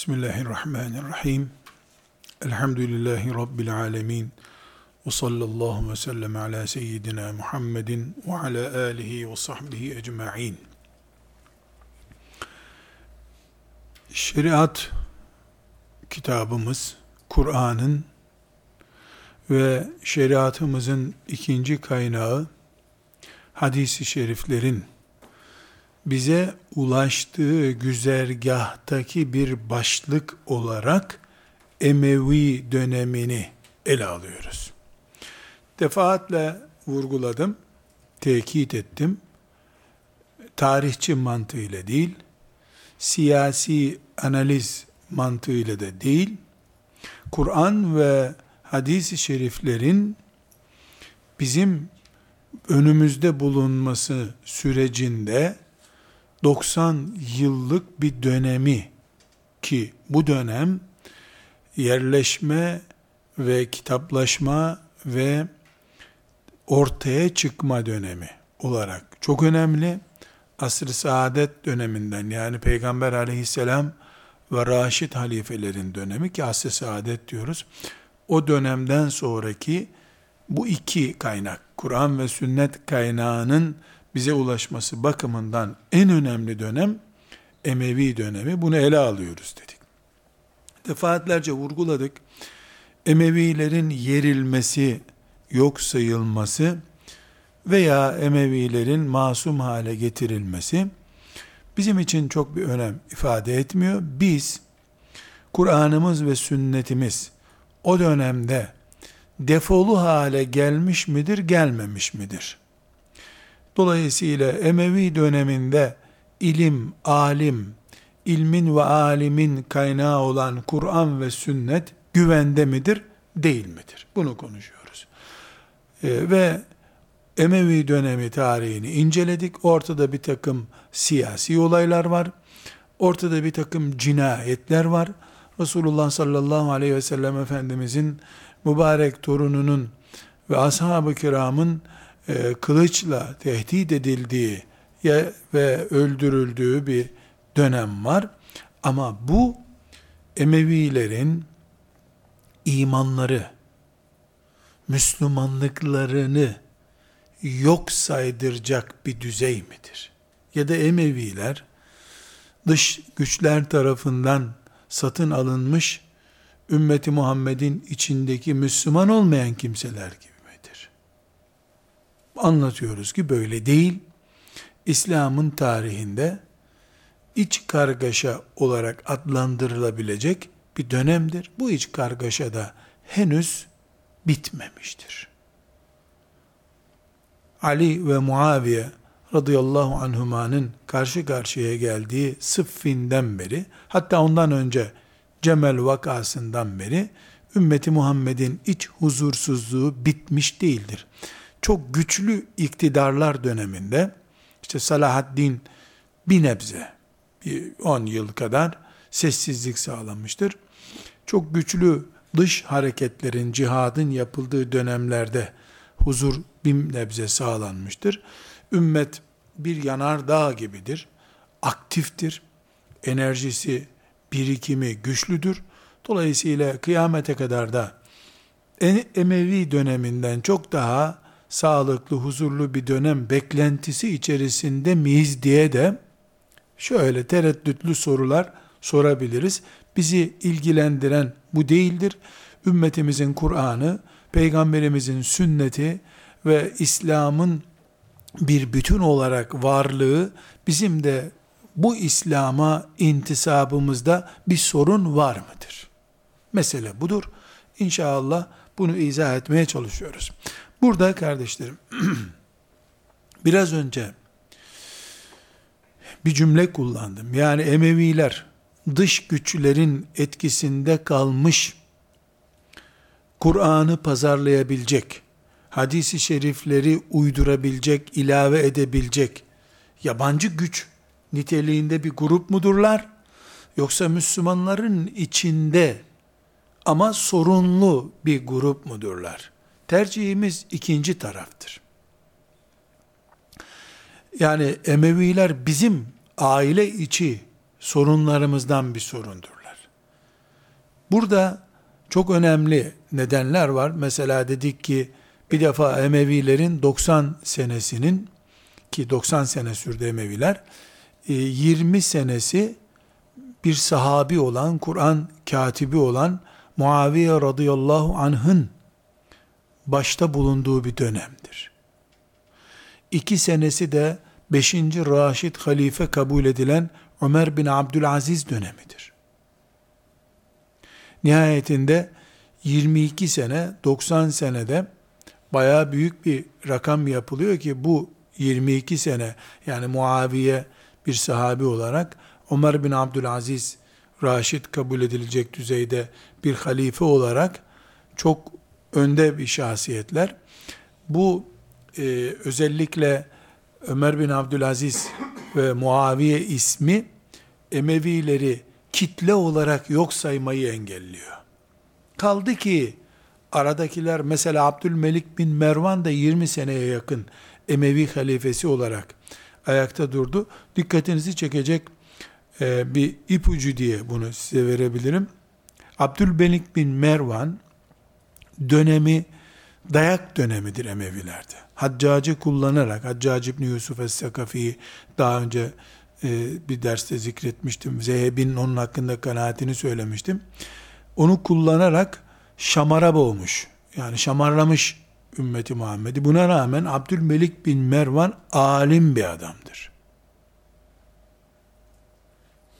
Bismillahirrahmanirrahim. Elhamdülillahi Rabbil alemin. Ve sallallahu ve sellem ala seyyidina Muhammedin ve ala alihi ve sahbihi ecma'in. Şeriat kitabımız, Kur'an'ın ve şeriatımızın ikinci kaynağı, hadisi şeriflerin bize ulaştığı güzergahtaki bir başlık olarak Emevi dönemini ele alıyoruz. Defaatle vurguladım, tekit ettim. Tarihçi mantığıyla değil, siyasi analiz mantığıyla da değil, Kur'an ve hadis-i şeriflerin bizim önümüzde bulunması sürecinde 90 yıllık bir dönemi ki bu dönem yerleşme ve kitaplaşma ve ortaya çıkma dönemi olarak çok önemli. Asr-ı saadet döneminden yani Peygamber aleyhisselam ve Raşid halifelerin dönemi ki asr-ı saadet diyoruz. O dönemden sonraki bu iki kaynak, Kur'an ve sünnet kaynağının bize ulaşması bakımından en önemli dönem Emevi dönemi. Bunu ele alıyoruz dedik. Defaatlerce vurguladık. Emevilerin yerilmesi, yok sayılması veya Emevilerin masum hale getirilmesi bizim için çok bir önem ifade etmiyor. Biz Kur'an'ımız ve sünnetimiz o dönemde defolu hale gelmiş midir, gelmemiş midir? Dolayısıyla Emevi döneminde ilim, alim, ilmin ve alimin kaynağı olan Kur'an ve sünnet güvende midir, değil midir? Bunu konuşuyoruz. Ee, ve Emevi dönemi tarihini inceledik. Ortada bir takım siyasi olaylar var. Ortada bir takım cinayetler var. Resulullah sallallahu aleyhi ve sellem Efendimizin mübarek torununun ve ashab-ı kiramın e, kılıçla tehdit edildiği ve öldürüldüğü bir dönem var. Ama bu Emevilerin imanları, Müslümanlıklarını yok saydıracak bir düzey midir? Ya da Emeviler dış güçler tarafından satın alınmış ümmeti Muhammed'in içindeki Müslüman olmayan kimseler gibi anlatıyoruz ki böyle değil. İslam'ın tarihinde iç kargaşa olarak adlandırılabilecek bir dönemdir. Bu iç kargaşa da henüz bitmemiştir. Ali ve Muaviye radıyallahu anhumanın karşı karşıya geldiği Sıffin'den beri, hatta ondan önce Cemel vakasından beri, ümmeti Muhammed'in iç huzursuzluğu bitmiş değildir çok güçlü iktidarlar döneminde işte Salahaddin bir nebze bir 10 yıl kadar sessizlik sağlamıştır. Çok güçlü dış hareketlerin, cihadın yapıldığı dönemlerde huzur bir nebze sağlanmıştır. Ümmet bir yanar dağ gibidir. Aktiftir. Enerjisi, birikimi güçlüdür. Dolayısıyla kıyamete kadar da Emevi döneminden çok daha sağlıklı, huzurlu bir dönem beklentisi içerisinde miyiz diye de şöyle tereddütlü sorular sorabiliriz. Bizi ilgilendiren bu değildir. Ümmetimizin Kur'an'ı, peygamberimizin sünneti ve İslam'ın bir bütün olarak varlığı bizim de bu İslam'a intisabımızda bir sorun var mıdır? Mesele budur. İnşallah bunu izah etmeye çalışıyoruz. Burada kardeşlerim, biraz önce bir cümle kullandım. Yani Emeviler dış güçlerin etkisinde kalmış, Kur'an'ı pazarlayabilecek, hadisi şerifleri uydurabilecek, ilave edebilecek yabancı güç niteliğinde bir grup mudurlar? Yoksa Müslümanların içinde ama sorunlu bir grup mudurlar? Tercihimiz ikinci taraftır. Yani Emeviler bizim aile içi sorunlarımızdan bir sorundurlar. Burada çok önemli nedenler var. Mesela dedik ki bir defa Emevilerin 90 senesinin ki 90 sene sürdü Emeviler 20 e, senesi bir sahabi olan, Kur'an katibi olan Muaviye radıyallahu anh'ın başta bulunduğu bir dönemdir. İki senesi de 5. Raşid halife kabul edilen Ömer bin Abdülaziz dönemidir. Nihayetinde 22 sene, 90 senede baya büyük bir rakam yapılıyor ki bu 22 sene yani Muaviye bir sahabi olarak Ömer bin Abdülaziz Raşid kabul edilecek düzeyde bir halife olarak çok önde bir şahsiyetler. Bu e, özellikle Ömer bin Abdülaziz ve Muaviye ismi Emevileri kitle olarak yok saymayı engelliyor. Kaldı ki aradakiler mesela Abdülmelik bin Mervan da 20 seneye yakın Emevi halifesi olarak ayakta durdu. Dikkatinizi çekecek e, bir ipucu diye bunu size verebilirim. Abdülmelik bin Mervan dönemi dayak dönemidir Emevilerde. Haccacı kullanarak, Haccacı İbni Yusuf Es-Sakafi'yi daha önce e, bir derste zikretmiştim. Zehebi'nin onun hakkında kanaatini söylemiştim. Onu kullanarak şamara boğmuş. Yani şamarlamış ümmeti Muhammed'i. Buna rağmen Abdülmelik bin Mervan alim bir adamdır.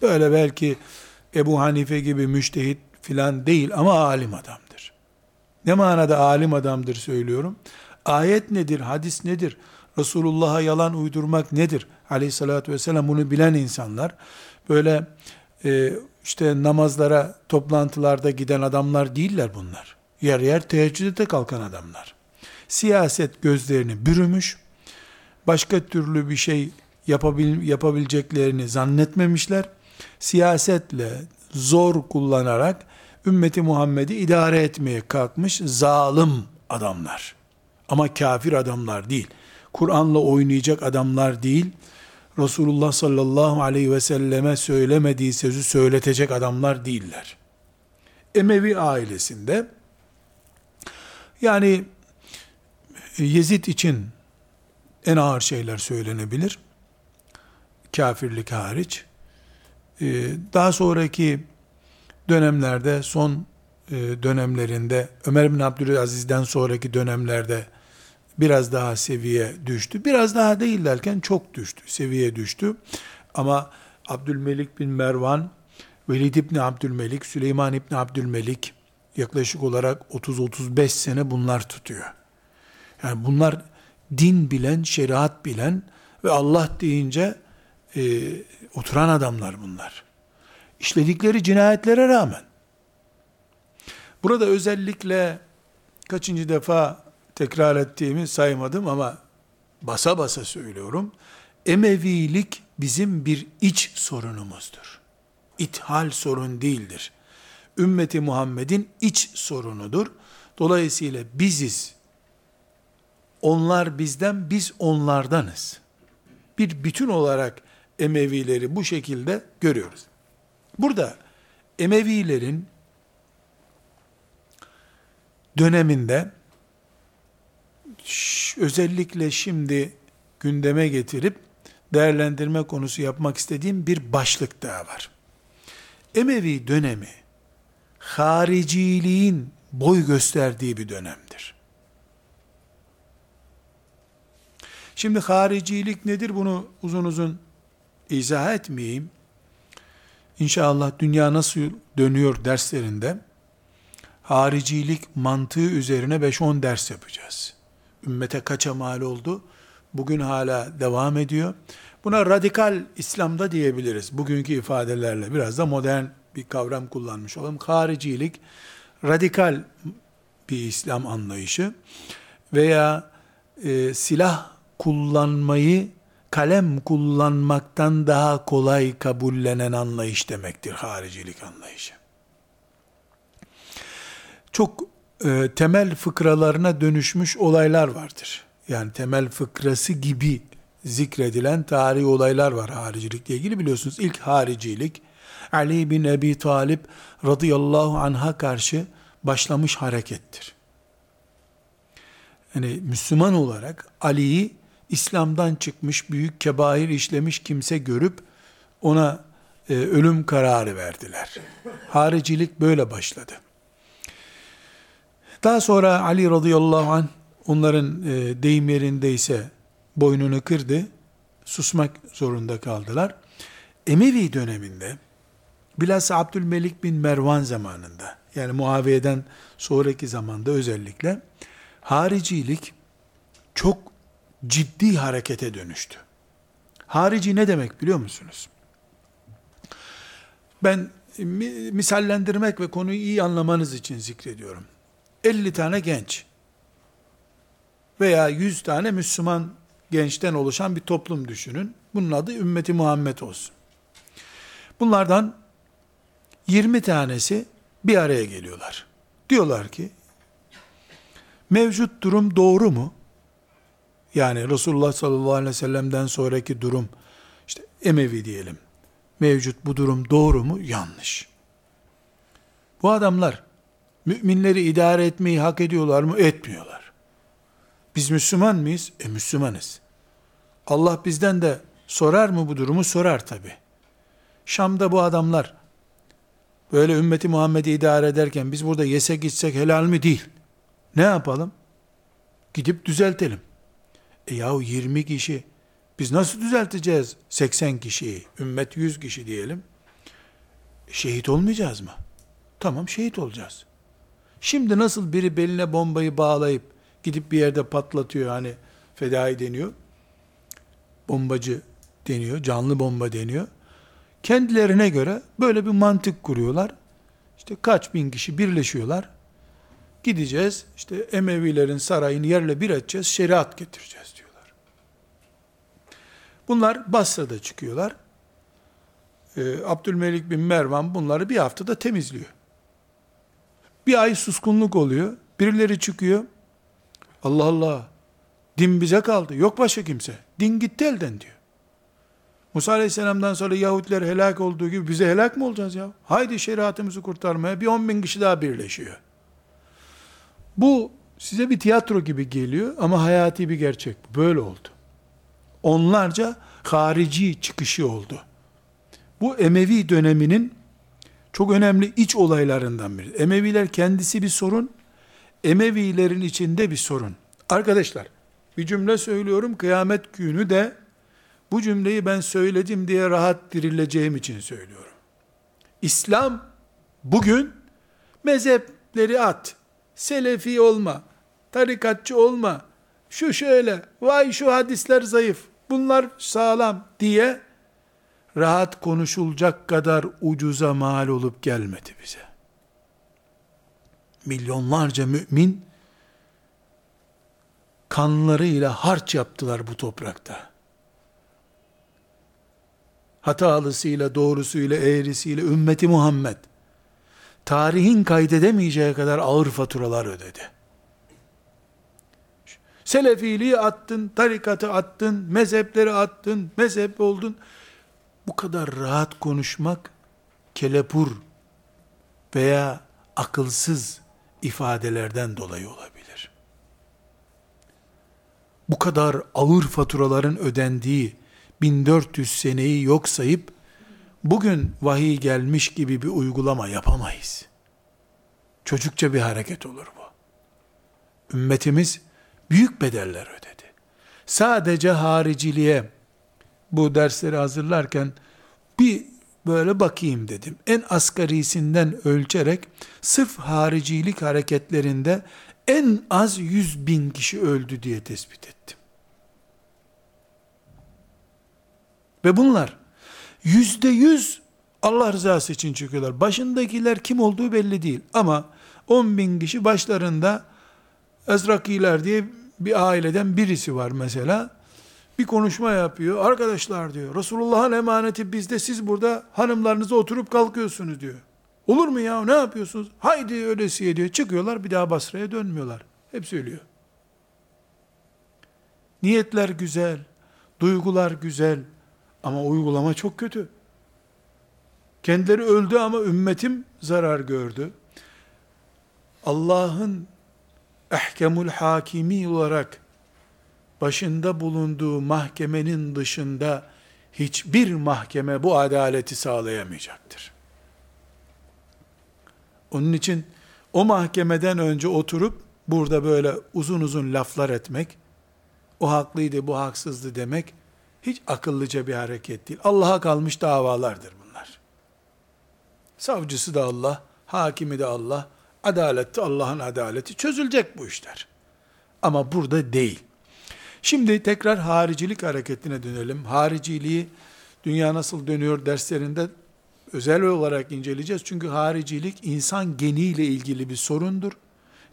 Böyle belki Ebu Hanife gibi müştehit filan değil ama alim adamdır. Ne manada alim adamdır söylüyorum. Ayet nedir, hadis nedir, Resulullah'a yalan uydurmak nedir? Aleyhissalatü vesselam bunu bilen insanlar böyle e, işte namazlara, toplantılarda giden adamlar değiller bunlar. Yer yer teheccüde kalkan adamlar. Siyaset gözlerini bürümüş, başka türlü bir şey yapabil, yapabileceklerini zannetmemişler. Siyasetle zor kullanarak ümmeti Muhammed'i idare etmeye kalkmış zalim adamlar. Ama kafir adamlar değil. Kur'an'la oynayacak adamlar değil. Resulullah sallallahu aleyhi ve selleme söylemediği sözü söyletecek adamlar değiller. Emevi ailesinde yani Yezid için en ağır şeyler söylenebilir. Kafirlik hariç. Ee, daha sonraki dönemlerde son e, dönemlerinde Ömer bin Abdülaziz'den sonraki dönemlerde biraz daha seviye düştü. Biraz daha değil derken çok düştü, seviye düştü. Ama Abdülmelik bin Mervan, Velid İbni Abdülmelik, Süleyman İbni Abdülmelik yaklaşık olarak 30-35 sene bunlar tutuyor. Yani bunlar din bilen, şeriat bilen ve Allah deyince e, oturan adamlar bunlar. İşledikleri cinayetlere rağmen. Burada özellikle kaçıncı defa tekrar ettiğimi saymadım ama basa basa söylüyorum. Emevilik bizim bir iç sorunumuzdur. İthal sorun değildir. Ümmeti Muhammed'in iç sorunudur. Dolayısıyla biziz. Onlar bizden, biz onlardanız. Bir bütün olarak Emevileri bu şekilde görüyoruz. Burada Emevilerin döneminde özellikle şimdi gündeme getirip değerlendirme konusu yapmak istediğim bir başlık daha var. Emevi dönemi hariciliğin boy gösterdiği bir dönemdir. Şimdi haricilik nedir bunu uzun uzun izah etmeyeyim. İnşallah dünya nasıl dönüyor derslerinde haricilik mantığı üzerine 5-10 ders yapacağız ümmete kaça mal oldu? Bugün hala devam ediyor. Buna radikal İslam'da diyebiliriz. Bugünkü ifadelerle biraz da modern bir kavram kullanmış olalım. Haricilik radikal bir İslam anlayışı veya e, silah kullanmayı kalem kullanmaktan daha kolay kabullenen anlayış demektir haricilik anlayışı. Çok e, temel fıkralarına dönüşmüş olaylar vardır. Yani temel fıkrası gibi zikredilen tarihi olaylar var haricilikle ilgili. Biliyorsunuz ilk haricilik Ali bin Ebi Talip radıyallahu anh'a karşı başlamış harekettir. Yani Müslüman olarak Ali'yi İslam'dan çıkmış, büyük kebair işlemiş kimse görüp ona e, ölüm kararı verdiler. Haricilik böyle başladı. Daha sonra Ali radıyallahu anh onların e, deyim yerindeyse boynunu kırdı. Susmak zorunda kaldılar. Emevi döneminde bilhassa Abdülmelik bin Mervan zamanında yani Muaviye'den sonraki zamanda özellikle haricilik çok ciddi harekete dönüştü. Harici ne demek biliyor musunuz? Ben misallendirmek ve konuyu iyi anlamanız için zikrediyorum. 50 tane genç veya 100 tane Müslüman gençten oluşan bir toplum düşünün. Bunun adı ümmeti Muhammed olsun. Bunlardan 20 tanesi bir araya geliyorlar. Diyorlar ki mevcut durum doğru mu? Yani Resulullah sallallahu aleyhi ve sellem'den sonraki durum işte Emevi diyelim. Mevcut bu durum doğru mu? Yanlış. Bu adamlar müminleri idare etmeyi hak ediyorlar mı? Etmiyorlar. Biz Müslüman mıyız? E Müslümanız. Allah bizden de sorar mı bu durumu? Sorar tabi. Şam'da bu adamlar böyle ümmeti Muhammed'i idare ederken biz burada yesek içsek helal mi? Değil. Ne yapalım? Gidip düzeltelim. E yahu 20 kişi biz nasıl düzelteceğiz 80 kişiyi? Ümmet 100 kişi diyelim. Şehit olmayacağız mı? Tamam şehit olacağız. Şimdi nasıl biri beline bombayı bağlayıp gidip bir yerde patlatıyor hani fedai deniyor. Bombacı deniyor, canlı bomba deniyor. Kendilerine göre böyle bir mantık kuruyorlar. İşte kaç bin kişi birleşiyorlar. Gideceğiz, işte Emevilerin sarayını yerle bir edeceğiz, şeriat getireceğiz diyorlar. Bunlar Basra'da çıkıyorlar. Ee, Abdülmelik bin Mervan bunları bir haftada temizliyor. Bir ay suskunluk oluyor. Birileri çıkıyor. Allah Allah. Din bize kaldı. Yok başka kimse. Din gitti elden diyor. Musa Aleyhisselam'dan sonra Yahudiler helak olduğu gibi bize helak mı olacağız ya? Haydi şeriatımızı kurtarmaya bir on bin kişi daha birleşiyor. Bu size bir tiyatro gibi geliyor ama hayati bir gerçek. Böyle oldu. Onlarca harici çıkışı oldu. Bu Emevi döneminin çok önemli iç olaylarından biri. Emeviler kendisi bir sorun, Emevilerin içinde bir sorun. Arkadaşlar, bir cümle söylüyorum, kıyamet günü de bu cümleyi ben söyledim diye rahat dirileceğim için söylüyorum. İslam bugün mezhepleri at, selefi olma, tarikatçı olma, şu şöyle, vay şu hadisler zayıf, bunlar sağlam diye rahat konuşulacak kadar ucuza mal olup gelmedi bize. Milyonlarca mümin kanlarıyla harç yaptılar bu toprakta. Hatalısıyla, doğrusuyla, eğrisiyle ümmeti Muhammed tarihin kaydedemeyeceği kadar ağır faturalar ödedi. Selefiliği attın, tarikatı attın, mezhepleri attın, mezhep oldun bu kadar rahat konuşmak kelepur veya akılsız ifadelerden dolayı olabilir. Bu kadar ağır faturaların ödendiği 1400 seneyi yok sayıp bugün vahiy gelmiş gibi bir uygulama yapamayız. Çocukça bir hareket olur bu. Ümmetimiz büyük bedeller ödedi. Sadece hariciliğe bu dersleri hazırlarken bir böyle bakayım dedim. En asgarisinden ölçerek sırf haricilik hareketlerinde en az yüz bin kişi öldü diye tespit ettim. Ve bunlar yüzde yüz Allah rızası için çıkıyorlar. Başındakiler kim olduğu belli değil. Ama on bin kişi başlarında Ezrakiler diye bir aileden birisi var mesela bir konuşma yapıyor. Arkadaşlar diyor, Resulullah'ın emaneti bizde, siz burada hanımlarınıza oturup kalkıyorsunuz diyor. Olur mu ya, ne yapıyorsunuz? Haydi öylesiye diyor. Çıkıyorlar, bir daha Basra'ya dönmüyorlar. Hep söylüyor. Niyetler güzel, duygular güzel ama uygulama çok kötü. Kendileri öldü ama ümmetim zarar gördü. Allah'ın ehkemul hakimi olarak başında bulunduğu mahkemenin dışında hiçbir mahkeme bu adaleti sağlayamayacaktır. Onun için o mahkemeden önce oturup burada böyle uzun uzun laflar etmek, o haklıydı, bu haksızdı demek hiç akıllıca bir hareket değil. Allah'a kalmış davalardır bunlar. Savcısı da Allah, hakimi de Allah, adalette Allah'ın adaleti çözülecek bu işler. Ama burada değil. Şimdi tekrar haricilik hareketine dönelim. Hariciliği dünya nasıl dönüyor derslerinde özel olarak inceleyeceğiz. Çünkü haricilik insan geniyle ilgili bir sorundur.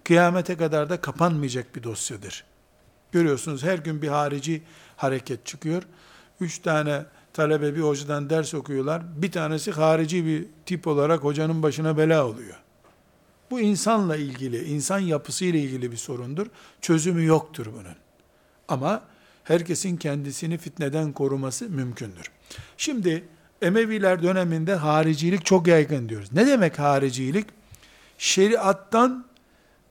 Kıyamete kadar da kapanmayacak bir dosyadır. Görüyorsunuz her gün bir harici hareket çıkıyor. Üç tane talebe bir hocadan ders okuyorlar. Bir tanesi harici bir tip olarak hocanın başına bela oluyor. Bu insanla ilgili, insan yapısıyla ilgili bir sorundur. Çözümü yoktur bunun. Ama herkesin kendisini fitneden koruması mümkündür. Şimdi Emeviler döneminde haricilik çok yaygın diyoruz. Ne demek haricilik? Şeriattan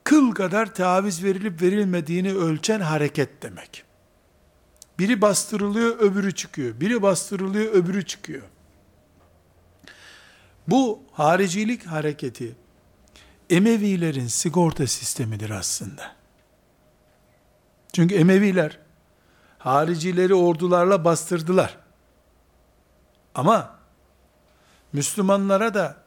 kıl kadar taviz verilip verilmediğini ölçen hareket demek. Biri bastırılıyor, öbürü çıkıyor. Biri bastırılıyor, öbürü çıkıyor. Bu haricilik hareketi Emevilerin sigorta sistemidir aslında. Çünkü Emeviler haricileri ordularla bastırdılar. Ama Müslümanlara da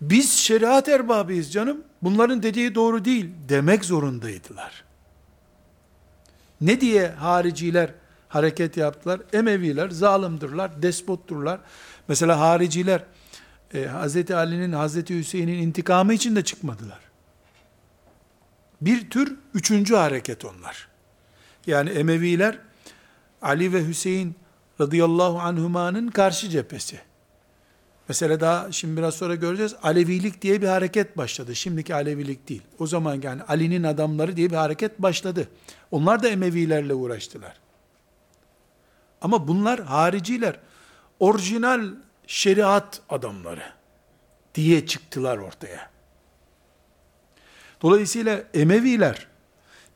biz şeriat erbabıyız canım, bunların dediği doğru değil demek zorundaydılar. Ne diye hariciler hareket yaptılar? Emeviler zalimdirler, despotturlar. Mesela hariciler e, Hz. Ali'nin, Hz. Hüseyin'in intikamı için de çıkmadılar. Bir tür üçüncü hareket onlar. Yani Emeviler Ali ve Hüseyin radıyallahu anhumanın karşı cephesi. Mesela daha şimdi biraz sonra göreceğiz. Alevilik diye bir hareket başladı. Şimdiki Alevilik değil. O zaman yani Ali'nin adamları diye bir hareket başladı. Onlar da Emevilerle uğraştılar. Ama bunlar hariciler. Orijinal şeriat adamları diye çıktılar ortaya. Dolayısıyla Emeviler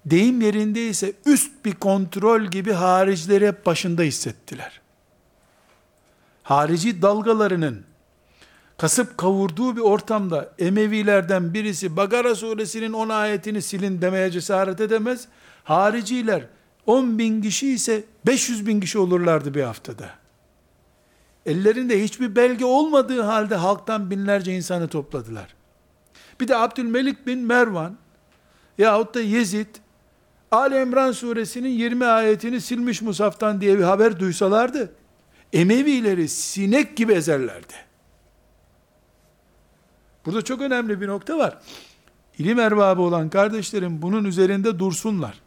deyim yerindeyse üst bir kontrol gibi haricileri hep başında hissettiler. Harici dalgalarının kasıp kavurduğu bir ortamda Emevilerden birisi Bagara suresinin 10 ayetini silin demeye cesaret edemez. Hariciler 10 bin kişi ise 500 bin kişi olurlardı bir haftada. Ellerinde hiçbir belge olmadığı halde halktan binlerce insanı topladılar. Bir de Abdülmelik bin Mervan yahut da Yezid Ali İmran suresinin 20 ayetini silmiş Musaf'tan diye bir haber duysalardı, Emevileri sinek gibi ezerlerdi. Burada çok önemli bir nokta var. İlim erbabı olan kardeşlerim bunun üzerinde dursunlar.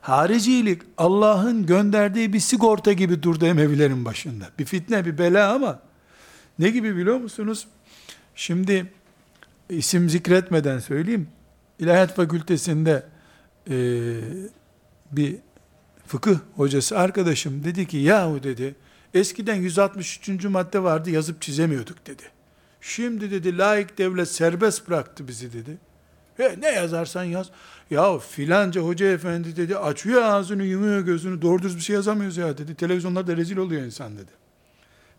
Haricilik Allah'ın gönderdiği bir sigorta gibi durdu Emevilerin başında. Bir fitne, bir bela ama ne gibi biliyor musunuz? Şimdi isim zikretmeden söyleyeyim. İlahiyat Fakültesinde e, bir fıkıh hocası arkadaşım dedi ki yahu dedi eskiden 163. madde vardı yazıp çizemiyorduk dedi. Şimdi dedi laik devlet serbest bıraktı bizi dedi. E, ne yazarsan yaz. Ya filanca hoca efendi dedi açıyor ağzını yumuyor gözünü doğru düz bir şey yazamıyoruz ya dedi. Televizyonlarda rezil oluyor insan dedi.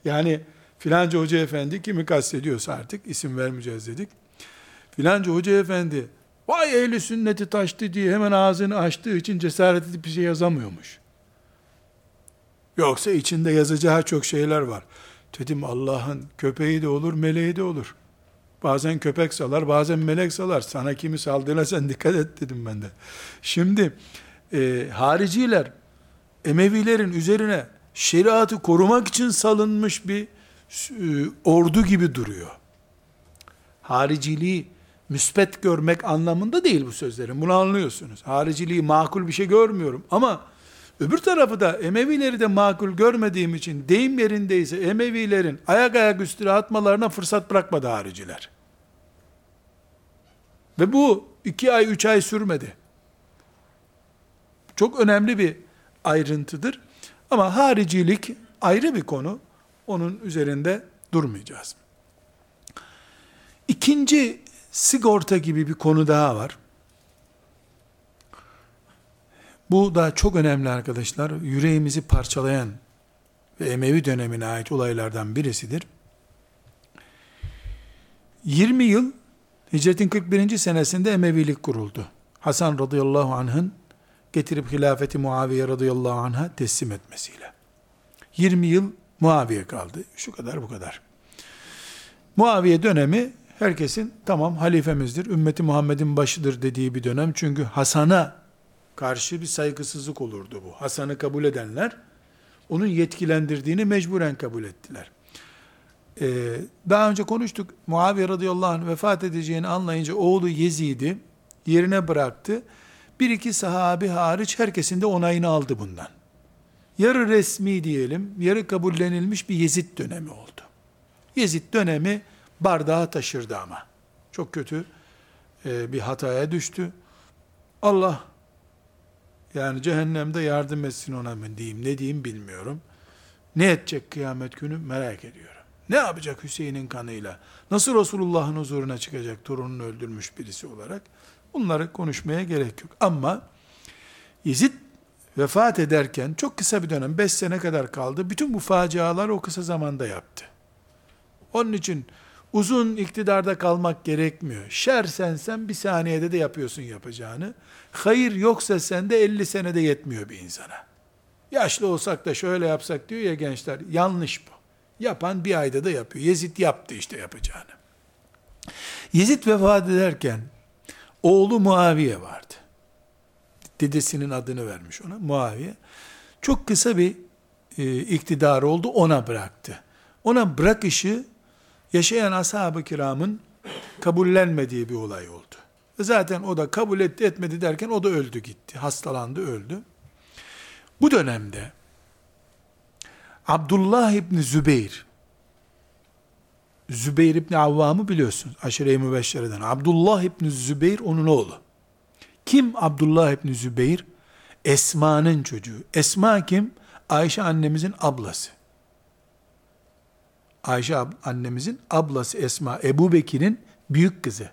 Yani filanca hoca efendi kimi kastediyorsa artık isim vermeyeceğiz dedik. Filanca hoca efendi vay ehli sünneti taştı diye hemen ağzını açtığı için cesaret edip bir şey yazamıyormuş. Yoksa içinde yazacağı çok şeyler var. Dedim Allah'ın köpeği de olur, meleği de olur. Bazen köpek salar, bazen melek salar. Sana kimi saldığına sen dikkat et dedim ben de. Şimdi e, hariciler Emevilerin üzerine şeriatı korumak için salınmış bir e, ordu gibi duruyor. Hariciliği müspet görmek anlamında değil bu sözlerin. Bunu anlıyorsunuz. Hariciliği makul bir şey görmüyorum. Ama öbür tarafı da Emevileri de makul görmediğim için deyim yerindeyse Emevilerin ayak ayak üstüne atmalarına fırsat bırakmadı hariciler. Ve bu iki ay, üç ay sürmedi. Çok önemli bir ayrıntıdır. Ama haricilik ayrı bir konu. onun üzerinde durmayacağız. İkinci sigorta gibi bir konu daha var. Bu da çok önemli arkadaşlar. Yüreğimizi parçalayan ve Emevi dönemine ait olaylardan birisidir. 20 yıl hicretin 41. senesinde Emevilik kuruldu. Hasan radıyallahu anh'ın getirip hilafeti Muaviye radıyallahu anh'a teslim etmesiyle. 20 yıl Muaviye kaldı. Şu kadar bu kadar. Muaviye dönemi herkesin tamam halifemizdir, ümmeti Muhammed'in başıdır dediği bir dönem. Çünkü Hasan'a karşı bir saygısızlık olurdu bu. Hasan'ı kabul edenler onun yetkilendirdiğini mecburen kabul ettiler. Ee, daha önce konuştuk. Muaviye radıyallahu anh vefat edeceğini anlayınca oğlu Yezid'i yerine bıraktı. Bir iki sahabi hariç herkesin de onayını aldı bundan. Yarı resmi diyelim, yarı kabullenilmiş bir Yezid dönemi oldu. Yezid dönemi bardağı taşırdı ama. Çok kötü e, bir hataya düştü. Allah yani cehennemde yardım etsin ona mı diyeyim, ne diyeyim bilmiyorum. Ne edecek kıyamet günü merak ediyorum. Ne yapacak Hüseyin'in kanıyla? Nasıl Resulullah'ın huzuruna çıkacak torununu öldürmüş birisi olarak? Bunları konuşmaya gerek yok. Ama Yezid vefat ederken çok kısa bir dönem, 5 sene kadar kaldı. Bütün bu facialar o kısa zamanda yaptı. Onun için uzun iktidarda kalmak gerekmiyor. Şer sensen bir saniyede de yapıyorsun yapacağını. Hayır yoksa sende 50 senede yetmiyor bir insana. Yaşlı olsak da şöyle yapsak diyor ya gençler. Yanlış bu. Yapan bir ayda da yapıyor. Yezid yaptı işte yapacağını. Yezid vefat ederken oğlu Muaviye vardı. Dedesinin adını vermiş ona Muaviye. Çok kısa bir e, iktidar oldu ona bıraktı. Ona bırakışı yaşayan ashab-ı kiramın kabullenmediği bir olay oldu. Zaten o da kabul etti etmedi derken o da öldü gitti. Hastalandı öldü. Bu dönemde Abdullah İbni Zübeyir Zübeyir İbni Avvam'ı biliyorsunuz. Aşire-i Mübeşşere'den. Abdullah İbni Zübeyir onun oğlu. Kim Abdullah İbni Zübeyir? Esma'nın çocuğu. Esma kim? Ayşe annemizin ablası. Ayşe annemizin ablası Esma, Ebu Bekir'in büyük kızı.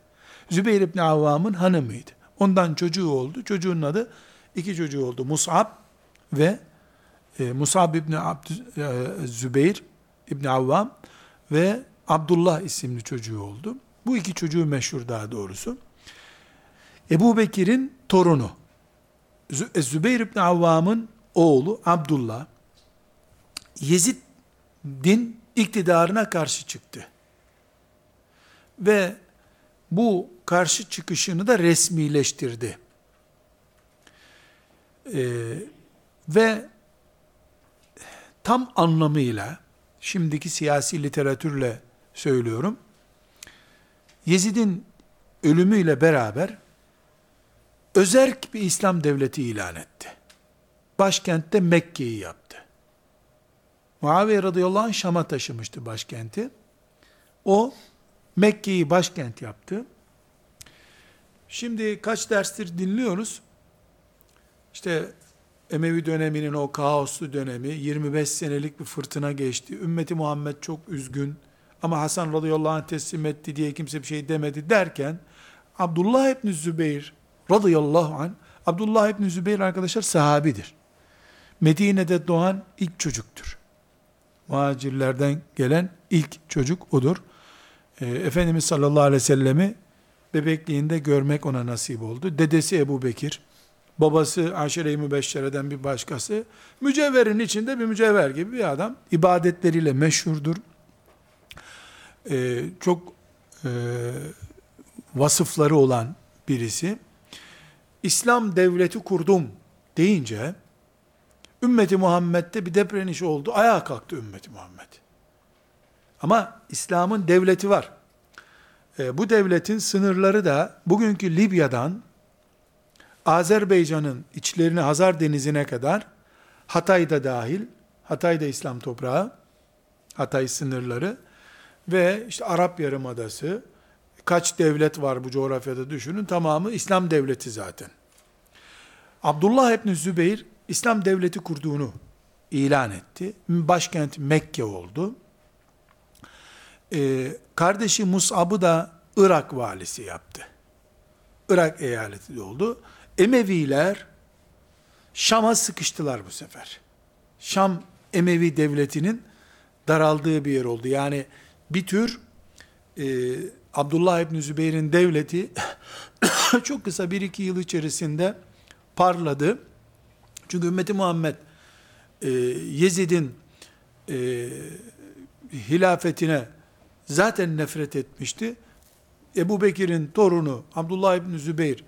Zübeyir İbni Avvam'ın hanımıydı. Ondan çocuğu oldu. Çocuğun adı, iki çocuğu oldu. Mus'ab ve e, Musab İbni Abd, e, Zübeyir İbni Avvam ve Abdullah isimli çocuğu oldu. Bu iki çocuğu meşhur daha doğrusu. Ebu Bekir'in torunu. E, Zübeyir İbni Avvam'ın oğlu Abdullah Yezid'in iktidarına karşı çıktı. Ve bu karşı çıkışını da resmileştirdi. Ee, ve tam anlamıyla şimdiki siyasi literatürle söylüyorum. Yezid'in ölümüyle beraber özerk bir İslam devleti ilan etti. Başkentte Mekke'yi yaptı. Muaviye radıyallahu anh Şam'a taşımıştı başkenti. O Mekke'yi başkent yaptı. Şimdi kaç derstir dinliyoruz? İşte Emevi döneminin o kaoslu dönemi 25 senelik bir fırtına geçti. Ümmeti Muhammed çok üzgün ama Hasan radıyallahu anh teslim etti diye kimse bir şey demedi derken Abdullah İbni Zübeyir radıyallahu anh Abdullah İbni Zübeyir arkadaşlar sahabidir. Medine'de doğan ilk çocuktur. Muhacirlerden gelen ilk çocuk odur. E, Efendimiz sallallahu aleyhi ve sellemi bebekliğinde görmek ona nasip oldu. Dedesi Ebu Bekir, babası Aşire-i Mübeşşere'den bir başkası, mücevherin içinde bir mücevher gibi bir adam. ibadetleriyle meşhurdur. Ee, çok e, vasıfları olan birisi. İslam devleti kurdum deyince, ümmeti Muhammed'de bir depreniş oldu. Ayağa kalktı ümmeti Muhammed. Ama İslam'ın devleti var. E, bu devletin sınırları da bugünkü Libya'dan Azerbaycan'ın içlerine Hazar Denizi'ne kadar Hatay'da dahil, Hatay'da İslam toprağı, Hatay sınırları ve işte Arap Yarımadası, kaç devlet var bu coğrafyada düşünün, tamamı İslam devleti zaten. Abdullah İbni Zübeyir, İslam devleti kurduğunu ilan etti. Başkent Mekke oldu. E, kardeşi Mus'ab'ı da Irak valisi yaptı. Irak eyaleti oldu. Emeviler Şam'a sıkıştılar bu sefer. Şam Emevi devletinin daraldığı bir yer oldu. Yani bir tür e, Abdullah İbni Zübeyir'in devleti çok kısa bir iki yıl içerisinde parladı. Çünkü ümmeti Muhammed e, Yezid'in e, hilafetine zaten nefret etmişti. Ebu Bekir'in torunu Abdullah İbni Zübeyir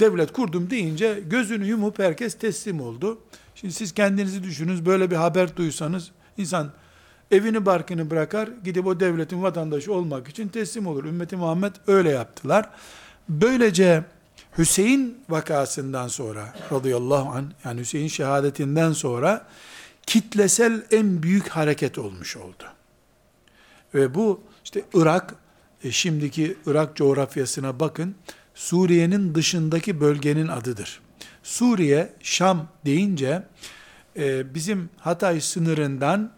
devlet kurdum deyince gözünü yumup herkes teslim oldu. Şimdi siz kendinizi düşününüz böyle bir haber duysanız insan evini barkını bırakar gidip o devletin vatandaşı olmak için teslim olur. Ümmeti Muhammed öyle yaptılar. Böylece Hüseyin vakasından sonra radıyallahu an yani Hüseyin şehadetinden sonra kitlesel en büyük hareket olmuş oldu. Ve bu işte Irak, e, şimdiki Irak coğrafyasına bakın, Suriye'nin dışındaki bölgenin adıdır. Suriye, Şam deyince e, bizim Hatay sınırından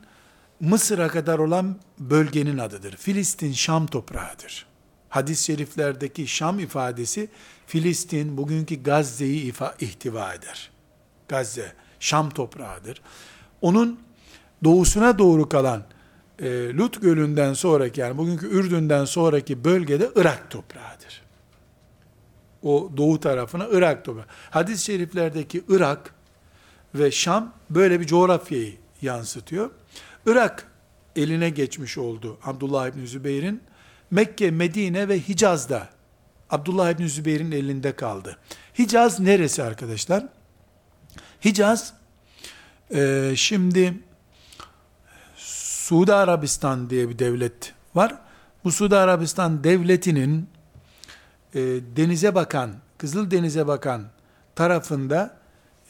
Mısır'a kadar olan bölgenin adıdır. Filistin Şam toprağıdır. Hadis-i şeriflerdeki Şam ifadesi Filistin bugünkü Gazze'yi ihtiva eder. Gazze Şam toprağıdır. Onun doğusuna doğru kalan e, Lut Gölü'nden sonraki yani bugünkü Ürdün'den sonraki bölgede Irak toprağıdır. O doğu tarafına Irak toprağı. Hadis-i şeriflerdeki Irak ve Şam böyle bir coğrafyayı yansıtıyor. Irak eline geçmiş oldu Abdullah İbni Zübeyir'in. Mekke, Medine ve Hicaz'da Abdullah İbni Zübeyir'in elinde kaldı. Hicaz neresi arkadaşlar? Hicaz e, şimdi Suudi Arabistan diye bir devlet var. Bu Suudi Arabistan devletinin e, denize bakan, Kızıl Denize bakan tarafında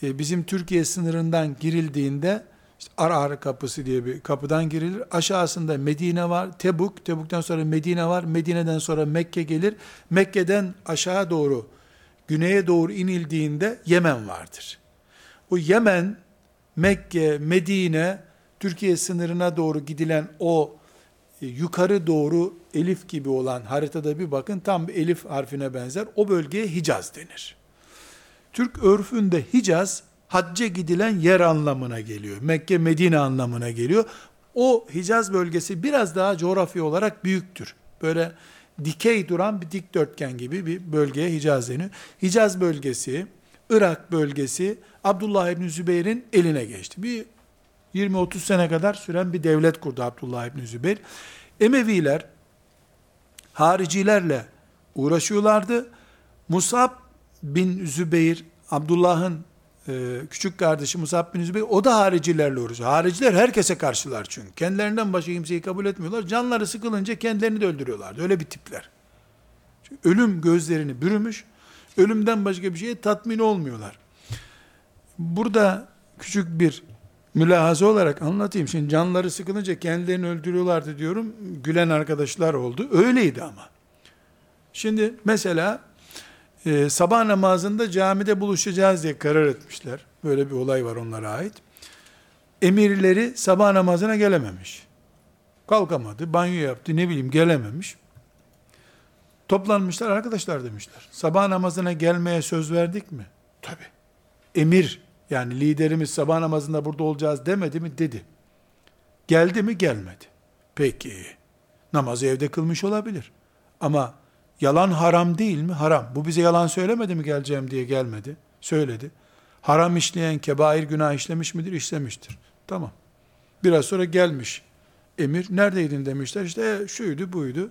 e, bizim Türkiye sınırından girildiğinde işte Arar kapısı diye bir kapıdan girilir. Aşağısında Medine var, Tebuk, Tebuk'tan sonra Medine var, Medine'den sonra Mekke gelir. Mekke'den aşağı doğru, güneye doğru inildiğinde Yemen vardır. Bu Yemen, Mekke, Medine, Türkiye sınırına doğru gidilen o e, yukarı doğru elif gibi olan haritada bir bakın tam bir elif harfine benzer. O bölgeye Hicaz denir. Türk örfünde Hicaz hacca gidilen yer anlamına geliyor. Mekke, Medine anlamına geliyor. O Hicaz bölgesi biraz daha coğrafya olarak büyüktür. Böyle dikey duran bir dikdörtgen gibi bir bölgeye Hicaz deniyor. Hicaz bölgesi, Irak bölgesi Abdullah İbni Zübeyir'in eline geçti. Bir 20-30 sene kadar süren bir devlet kurdu Abdullah İbni Zübeyir. Emeviler haricilerle uğraşıyorlardı. Musab bin Zübeyir, Abdullah'ın e, küçük kardeşi Musab bin Zübeyir, o da haricilerle uğraşıyor. Hariciler herkese karşılar çünkü. Kendilerinden başka kimseyi kabul etmiyorlar. Canları sıkılınca kendilerini de öldürüyorlardı. Öyle bir tipler. Çünkü ölüm gözlerini bürümüş. Ölümden başka bir şeye tatmin olmuyorlar. Burada küçük bir mülahaza olarak anlatayım. Şimdi canları sıkılınca kendilerini öldürüyorlardı diyorum. Gülen arkadaşlar oldu. Öyleydi ama. Şimdi mesela e, sabah namazında camide buluşacağız diye karar etmişler. Böyle bir olay var onlara ait. Emirleri sabah namazına gelememiş. Kalkamadı, banyo yaptı, ne bileyim gelememiş. Toplanmışlar arkadaşlar demişler. Sabah namazına gelmeye söz verdik mi? Tabi. Emir yani liderimiz sabah namazında burada olacağız demedi mi? Dedi. Geldi mi? Gelmedi. Peki. Namazı evde kılmış olabilir. Ama yalan haram değil mi? Haram. Bu bize yalan söylemedi mi geleceğim diye gelmedi. Söyledi. Haram işleyen kebair günah işlemiş midir? İşlemiştir. Tamam. Biraz sonra gelmiş. Emir neredeydin demişler. İşte e, şuydu buydu.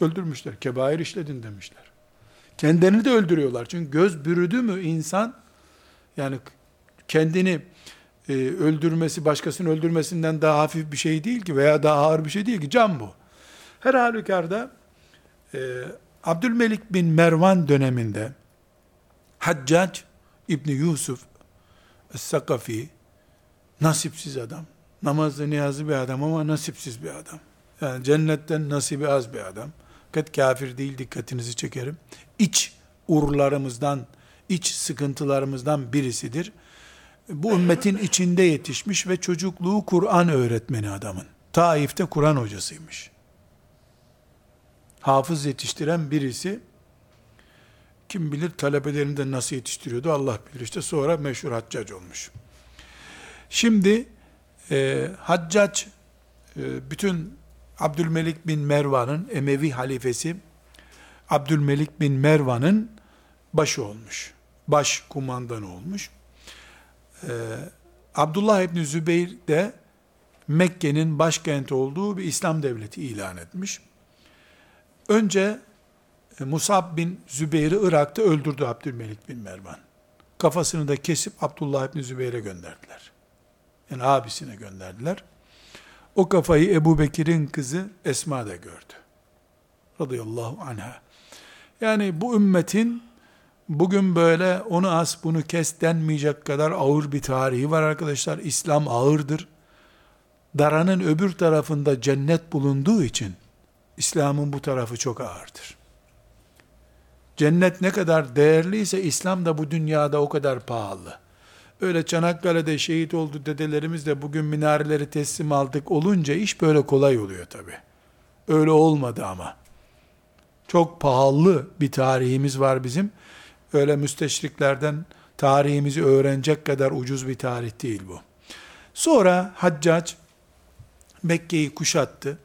Öldürmüşler. Kebair işledin demişler. Kendilerini de öldürüyorlar. Çünkü göz bürüdü mü insan yani kendini e, öldürmesi, başkasını öldürmesinden daha hafif bir şey değil ki veya daha ağır bir şey değil ki. Can bu. Her halükarda e, Abdülmelik bin Mervan döneminde Haccac İbni Yusuf Es-Sakafi nasipsiz adam. Namazlı niyazlı bir adam ama nasipsiz bir adam. Yani cennetten nasibi az bir adam. Kat kafir değil dikkatinizi çekerim. İç urlarımızdan iç sıkıntılarımızdan birisidir. Bu ümmetin içinde yetişmiş ve çocukluğu Kur'an öğretmeni adamın. Taif'te Kur'an hocasıymış. Hafız yetiştiren birisi, kim bilir talebelerini de nasıl yetiştiriyordu Allah bilir. İşte sonra meşhur haccac olmuş. Şimdi e, haccac e, bütün Abdülmelik bin Mervan'ın Emevi halifesi Abdülmelik bin Mervan'ın başı olmuş. Baş kumandanı olmuş. Ee, Abdullah İbni Zübeyir de Mekke'nin başkenti olduğu bir İslam devleti ilan etmiş. Önce e, Musab bin Zübeyir'i Irak'ta öldürdü Abdülmelik bin Mervan. Kafasını da kesip Abdullah İbni Zübeyir'e gönderdiler. Yani abisine gönderdiler. O kafayı Ebu Bekir'in kızı Esma da gördü. Radıyallahu anha. Yani bu ümmetin bugün böyle onu as bunu kes denmeyecek kadar ağır bir tarihi var arkadaşlar. İslam ağırdır. Daranın öbür tarafında cennet bulunduğu için İslam'ın bu tarafı çok ağırdır. Cennet ne kadar değerliyse İslam da bu dünyada o kadar pahalı. Öyle Çanakkale'de şehit oldu dedelerimiz de bugün minareleri teslim aldık olunca iş böyle kolay oluyor tabi. Öyle olmadı ama. Çok pahalı bir tarihimiz var bizim. Öyle müsteşriklerden tarihimizi öğrenecek kadar ucuz bir tarih değil bu. Sonra Haccac Mekke'yi kuşattı.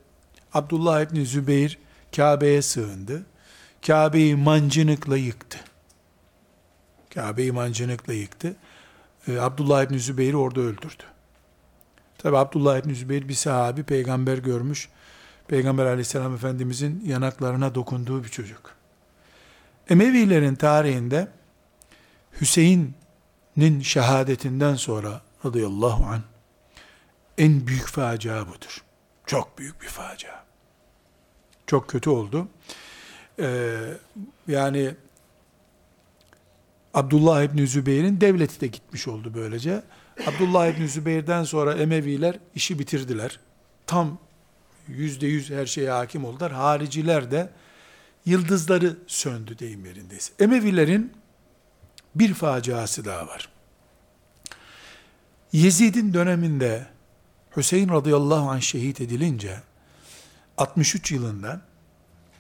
Abdullah İbni Zübeyir Kabe'ye sığındı. Kabe'yi mancınıkla yıktı. Kabe'yi mancınıkla yıktı. Ee, Abdullah İbni Zübeyir'i orada öldürdü. Tabi Abdullah İbni Zübeyir bir sahabi peygamber görmüş. Peygamber aleyhisselam efendimizin yanaklarına dokunduğu bir çocuk. Emevilerin tarihinde Hüseyin'in şehadetinden sonra radıyallahu anh en büyük facia budur. Çok büyük bir facia. Çok kötü oldu. Ee, yani Abdullah İbni Zübeyir'in devleti de gitmiş oldu böylece. Abdullah İbni Zübeyir'den sonra Emeviler işi bitirdiler. Tam yüzde yüz her şeye hakim oldular. Hariciler de yıldızları söndü deyim yerindeyse. Emevilerin bir faciası daha var. Yezid'in döneminde Hüseyin radıyallahu anh şehit edilince 63 yılında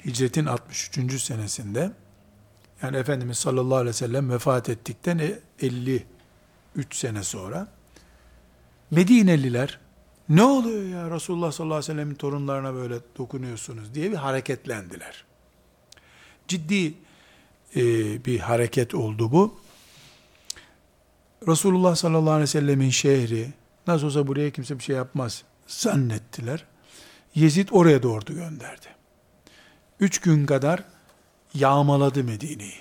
hicretin 63. senesinde yani Efendimiz sallallahu aleyhi ve sellem vefat ettikten 53 sene sonra Medineliler ne oluyor ya Resulullah sallallahu aleyhi ve sellemin torunlarına böyle dokunuyorsunuz diye bir hareketlendiler. Ciddi e, bir hareket oldu bu. Resulullah sallallahu aleyhi ve sellemin şehri, nasıl olsa buraya kimse bir şey yapmaz zannettiler. Yezid oraya doğru gönderdi. Üç gün kadar yağmaladı Medine'yi.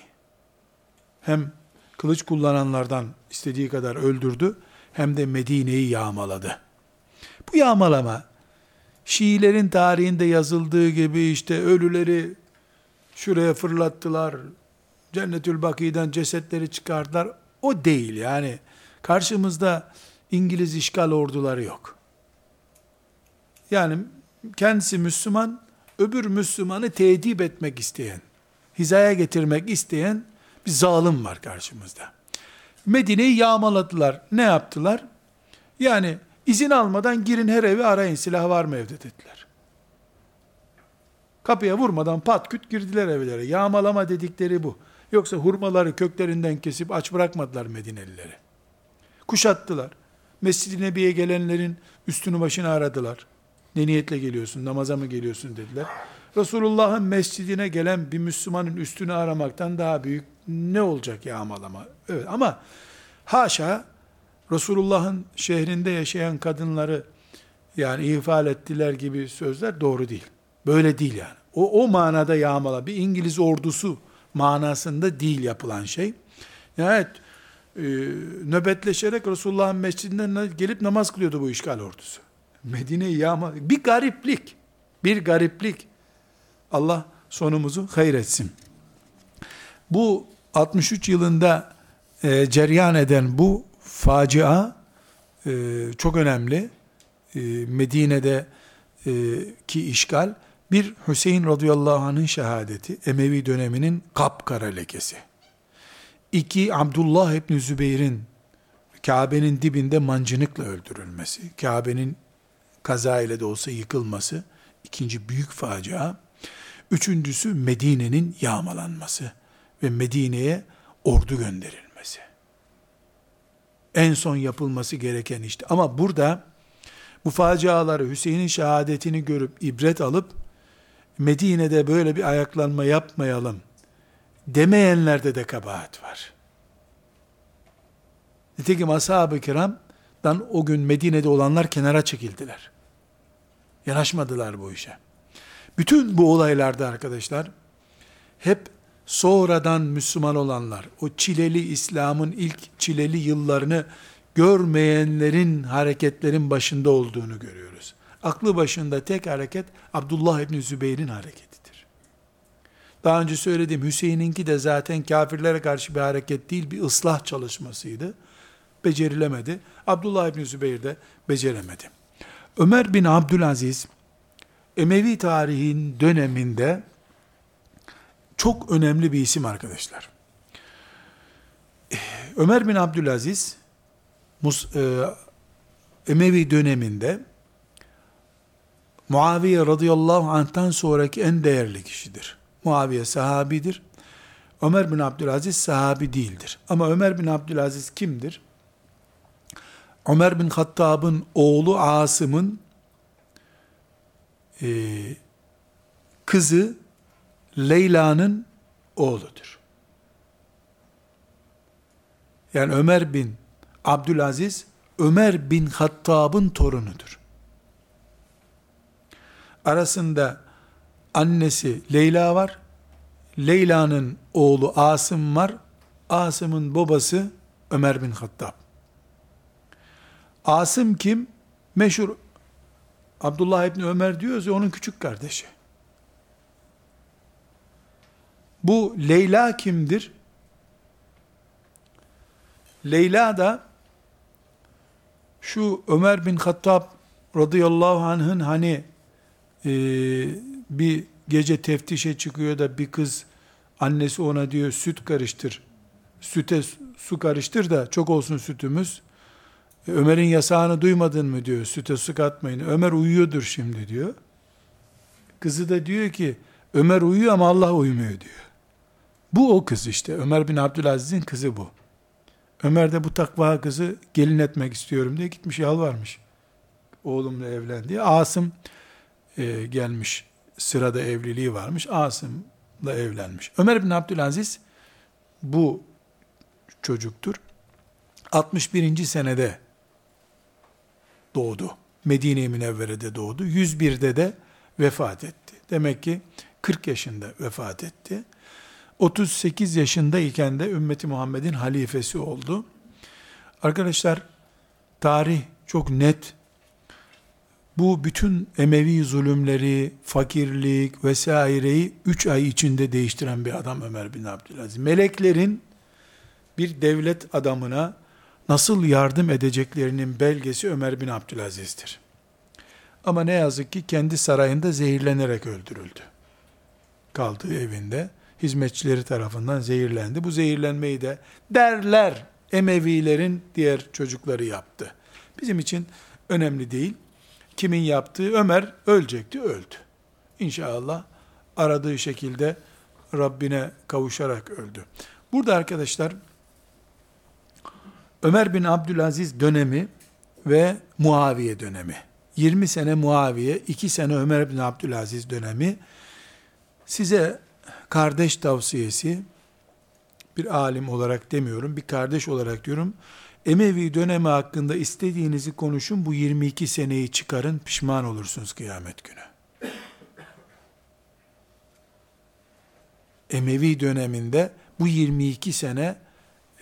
Hem kılıç kullananlardan istediği kadar öldürdü, hem de Medine'yi yağmaladı. Bu yağmalama, Şiilerin tarihinde yazıldığı gibi işte ölüleri şuraya fırlattılar, Cennetül Baki'den cesetleri çıkardılar. O değil yani. Karşımızda İngiliz işgal orduları yok. Yani kendisi Müslüman, öbür Müslümanı tedip etmek isteyen, hizaya getirmek isteyen bir zalim var karşımızda. Medine'yi yağmaladılar. Ne yaptılar? Yani izin almadan girin her evi arayın silah var mı evde dediler. Kapıya vurmadan pat küt girdiler evlere. Yağmalama dedikleri bu. Yoksa hurmaları köklerinden kesip aç bırakmadılar Medinelileri. Kuşattılar. Mescid-i Nebi'ye gelenlerin üstünü başını aradılar. Ne niyetle geliyorsun, namaza mı geliyorsun dediler. Resulullah'ın mescidine gelen bir Müslümanın üstünü aramaktan daha büyük ne olacak yağmalama? Evet ama haşa Resulullah'ın şehrinde yaşayan kadınları yani ihfal ettiler gibi sözler doğru değil. Böyle değil yani. O, o manada yağmala bir İngiliz ordusu manasında değil yapılan şey. Evet, e, nöbetleşerek Resulullah'ın mescidinden gelip namaz kılıyordu bu işgal ordusu. Medine'yi yağma, bir gariplik, bir gariplik. Allah sonumuzu hayretsin. Bu 63 yılında e, ceryan eden bu facia e, çok önemli. E, Medine'de e, ki işgal bir Hüseyin radıyallahu anh'ın şehadeti, Emevi döneminin kapkara lekesi. İki, Abdullah İbni Zübeyir'in Kabe'nin dibinde mancınıkla öldürülmesi. Kabe'nin kaza ile de olsa yıkılması ikinci büyük facia. Üçüncüsü Medine'nin yağmalanması ve Medine'ye ordu gönderilmesi. En son yapılması gereken işte. Ama burada bu faciaları Hüseyin'in şehadetini görüp ibret alıp Medine'de böyle bir ayaklanma yapmayalım demeyenlerde de kabahat var. Nitekim ashab-ı kiramdan o gün Medine'de olanlar kenara çekildiler. Yanaşmadılar bu işe. Bütün bu olaylarda arkadaşlar hep sonradan Müslüman olanlar, o çileli İslam'ın ilk çileli yıllarını görmeyenlerin hareketlerin başında olduğunu görüyoruz. Aklı başında tek hareket Abdullah İbni Zübeyir'in hareketidir. Daha önce söylediğim Hüseyin'inki de zaten kafirlere karşı bir hareket değil, bir ıslah çalışmasıydı. Becerilemedi. Abdullah İbni Zübeyir de beceremedi. Ömer bin Abdülaziz, Emevi tarihin döneminde çok önemli bir isim arkadaşlar. Ömer bin Abdülaziz, e, Emevi döneminde Muaviye radıyallahu anh'tan sonraki en değerli kişidir. Muaviye sahabidir. Ömer bin Abdülaziz sahabi değildir. Ama Ömer bin Abdülaziz kimdir? Ömer bin Hattab'ın oğlu Asım'ın e, kızı Leyla'nın oğludur. Yani Ömer bin Abdülaziz, Ömer bin Hattab'ın torunudur. Arasında annesi Leyla var, Leyla'nın oğlu Asım var, Asım'ın babası Ömer bin Hattab. Asım kim? Meşhur Abdullah İbni Ömer diyoruz ya onun küçük kardeşi. Bu Leyla kimdir? Leyla da şu Ömer bin Hattab radıyallahu anh'ın hani e, bir gece teftişe çıkıyor da bir kız annesi ona diyor süt karıştır. Süte su karıştır da çok olsun sütümüz. E, Ömer'in yasağını duymadın mı diyor. Süte su katmayın. Ömer uyuyordur şimdi diyor. Kızı da diyor ki Ömer uyuyor ama Allah uyumuyor diyor. Bu o kız işte. Ömer bin Abdülaziz'in kızı bu. Ömer de bu takva kızı gelin etmek istiyorum diye gitmiş yalvarmış. Oğlumla evlendi. Asım e, gelmiş sırada evliliği varmış. Asım'la evlenmiş. Ömer bin Abdülaziz bu çocuktur. 61. senede doğdu. Medine-i Münevvere'de doğdu. 101'de de vefat etti. Demek ki 40 yaşında vefat etti. 38 yaşındayken de ümmeti Muhammed'in halifesi oldu. Arkadaşlar tarih çok net. Bu bütün Emevi zulümleri, fakirlik vesaireyi 3 ay içinde değiştiren bir adam Ömer bin Abdülaziz. Meleklerin bir devlet adamına nasıl yardım edeceklerinin belgesi Ömer bin Abdülaziz'dir. Ama ne yazık ki kendi sarayında zehirlenerek öldürüldü. Kaldığı evinde hizmetçileri tarafından zehirlendi. Bu zehirlenmeyi de derler Emevilerin diğer çocukları yaptı. Bizim için önemli değil. Kimin yaptığı Ömer ölecekti, öldü. İnşallah aradığı şekilde Rabbine kavuşarak öldü. Burada arkadaşlar Ömer bin Abdülaziz dönemi ve Muaviye dönemi. 20 sene Muaviye, 2 sene Ömer bin Abdülaziz dönemi. Size kardeş tavsiyesi, bir alim olarak demiyorum, bir kardeş olarak diyorum. Emevi dönemi hakkında istediğinizi konuşun, bu 22 seneyi çıkarın, pişman olursunuz kıyamet günü. Emevi döneminde bu 22 sene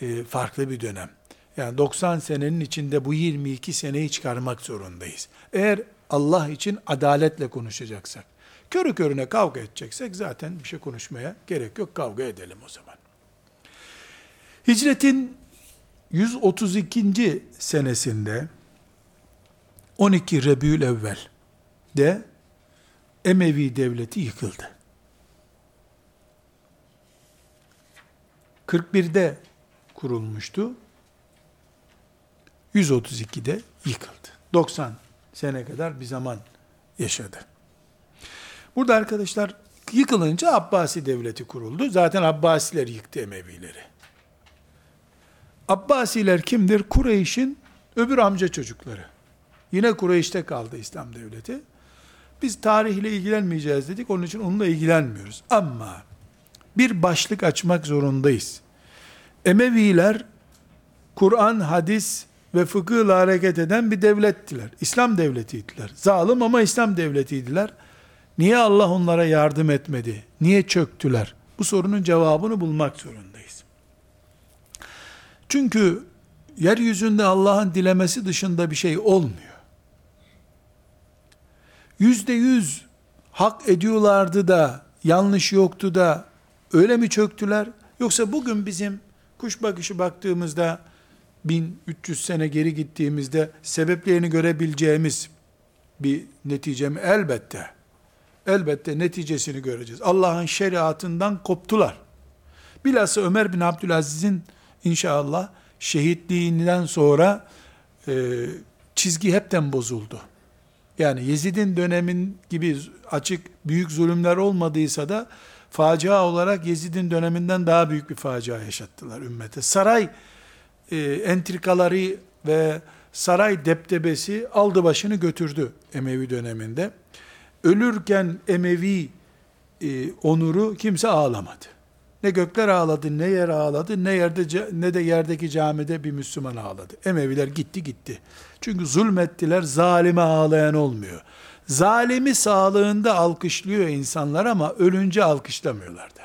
e, farklı bir dönem. Yani 90 senenin içinde bu 22 seneyi çıkarmak zorundayız. Eğer Allah için adaletle konuşacaksak, körü körüne kavga edeceksek zaten bir şey konuşmaya gerek yok. Kavga edelim o zaman. Hicretin 132. senesinde 12 Rebül Evvel de Emevi devleti yıkıldı. 41'de kurulmuştu. 132'de yıkıldı. 90 sene kadar bir zaman yaşadı. Burada arkadaşlar yıkılınca Abbasi devleti kuruldu. Zaten Abbasiler yıktı Emevileri. Abbasiler kimdir? Kureyş'in öbür amca çocukları. Yine Kureyş'te kaldı İslam devleti. Biz tarihle ilgilenmeyeceğiz dedik. Onun için onunla ilgilenmiyoruz. Ama bir başlık açmak zorundayız. Emeviler Kur'an, hadis ve fıkıhla hareket eden bir devlettiler. İslam devletiydiler. Zalim ama İslam devletiydiler. Niye Allah onlara yardım etmedi? Niye çöktüler? Bu sorunun cevabını bulmak zorundayız. Çünkü yeryüzünde Allah'ın dilemesi dışında bir şey olmuyor. Yüzde yüz hak ediyorlardı da yanlış yoktu da öyle mi çöktüler? Yoksa bugün bizim kuş bakışı baktığımızda 1300 sene geri gittiğimizde sebeplerini görebileceğimiz bir netice mi? Elbette. Elbette neticesini göreceğiz. Allah'ın şeriatından koptular. Bilhassa Ömer bin Abdülaziz'in inşallah şehitliğinden sonra e, çizgi hepten bozuldu. Yani Yezid'in dönemin gibi açık büyük zulümler olmadıysa da facia olarak Yezid'in döneminden daha büyük bir facia yaşattılar ümmete. Saray e, entrikaları ve saray deptebesi aldı başını götürdü Emevi döneminde. Ölürken Emevi e, onuru kimse ağlamadı. Ne gökler ağladı, ne yer ağladı, ne yerde ne de yerdeki camide bir Müslüman ağladı. Emeviler gitti gitti. Çünkü zulmettiler, zalime ağlayan olmuyor. Zalimi sağlığında alkışlıyor insanlar ama ölünce alkışlamıyorlar da.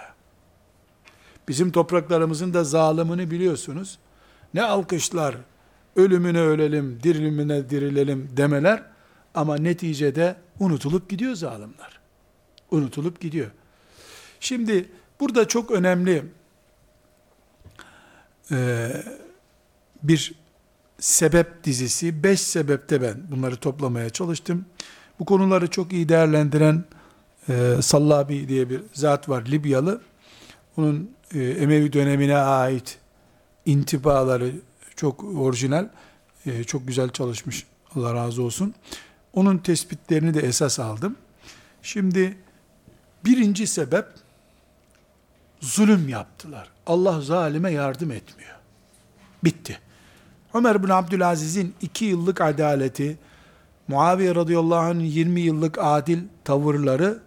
Bizim topraklarımızın da zalimini biliyorsunuz. Ne alkışlar, ölümüne ölelim, dirilmine dirilelim demeler ama neticede unutulup gidiyor zalimler. Unutulup gidiyor. Şimdi burada çok önemli e, bir sebep dizisi, beş sebepte ben bunları toplamaya çalıştım. Bu konuları çok iyi değerlendiren e, Sallabi diye bir zat var, Libyalı. Onun e, Emevi dönemine ait intibaları çok orijinal, e, çok güzel çalışmış. Allah razı olsun. Onun tespitlerini de esas aldım. Şimdi birinci sebep zulüm yaptılar. Allah zalime yardım etmiyor. Bitti. Ömer bin Abdülaziz'in iki yıllık adaleti, Muaviye radıyallahu anh'ın 20 yıllık adil tavırları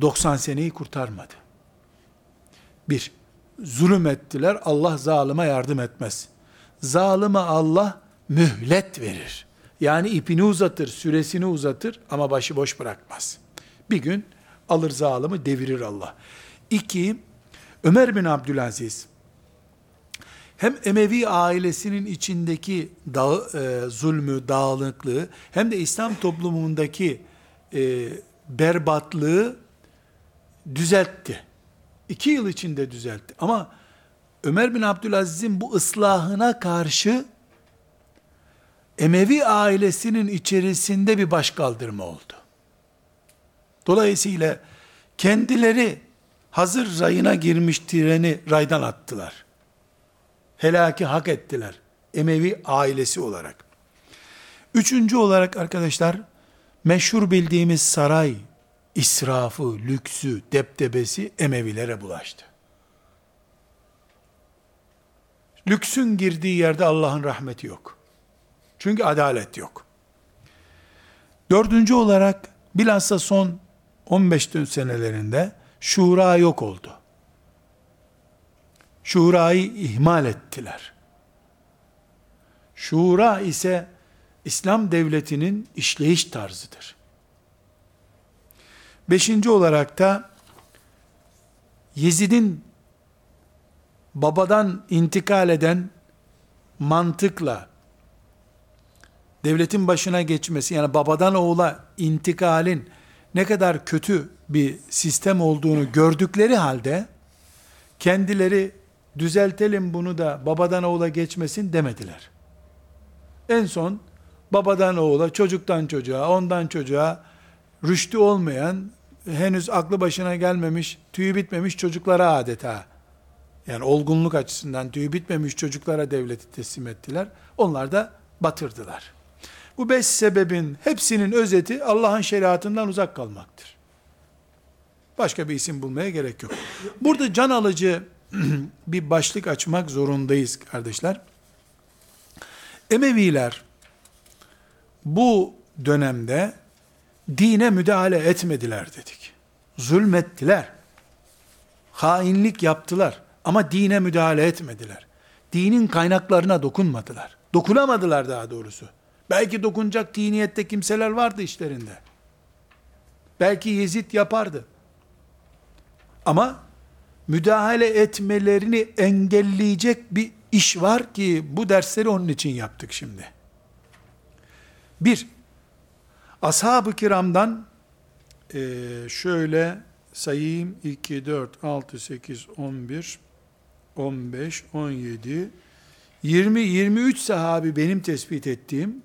90 seneyi kurtarmadı. Bir, zulüm ettiler, Allah zalıma yardım etmez. Zalıma Allah mühlet verir. Yani ipini uzatır, süresini uzatır ama başı boş bırakmaz. Bir gün alır zalımı devirir Allah. İki, Ömer bin Abdülaziz, hem Emevi ailesinin içindeki dağ, e, zulmü, dağınıklığı, hem de İslam toplumundaki e, berbatlığı düzeltti. İki yıl içinde düzeltti. Ama Ömer bin Abdülaziz'in bu ıslahına karşı Emevi ailesinin içerisinde bir başkaldırma oldu. Dolayısıyla kendileri hazır rayına girmiş treni raydan attılar. Helaki hak ettiler. Emevi ailesi olarak. Üçüncü olarak arkadaşlar, meşhur bildiğimiz saray israfı, lüksü, deptebesi Emevilere bulaştı. Lüksün girdiği yerde Allah'ın rahmeti yok. Çünkü adalet yok. Dördüncü olarak bilhassa son 15 senelerinde şura yok oldu. Şurayı ihmal ettiler. Şura ise İslam devletinin işleyiş tarzıdır. Beşinci olarak da Yezid'in babadan intikal eden mantıkla devletin başına geçmesi yani babadan oğula intikalin ne kadar kötü bir sistem olduğunu gördükleri halde kendileri düzeltelim bunu da babadan oğula geçmesin demediler. En son babadan oğula, çocuktan çocuğa, ondan çocuğa rüştü olmayan, henüz aklı başına gelmemiş, tüyü bitmemiş çocuklara adeta yani olgunluk açısından tüyü bitmemiş çocuklara devleti teslim ettiler. Onlar da batırdılar. Bu beş sebebin hepsinin özeti Allah'ın şeriatından uzak kalmaktır. Başka bir isim bulmaya gerek yok. Burada can alıcı bir başlık açmak zorundayız kardeşler. Emeviler bu dönemde dine müdahale etmediler dedik. Zulmettiler. Hainlik yaptılar ama dine müdahale etmediler. Dinin kaynaklarına dokunmadılar. Dokunamadılar daha doğrusu. Belki dokunacak diniyette kimseler vardı işlerinde. Belki Yezid yapardı. Ama müdahale etmelerini engelleyecek bir iş var ki bu dersleri onun için yaptık şimdi. Bir, ashab-ı kiramdan e, şöyle sayayım 2, 4, 6, 8, 11, 15, 17, 20, 23 sahabi benim tespit ettiğim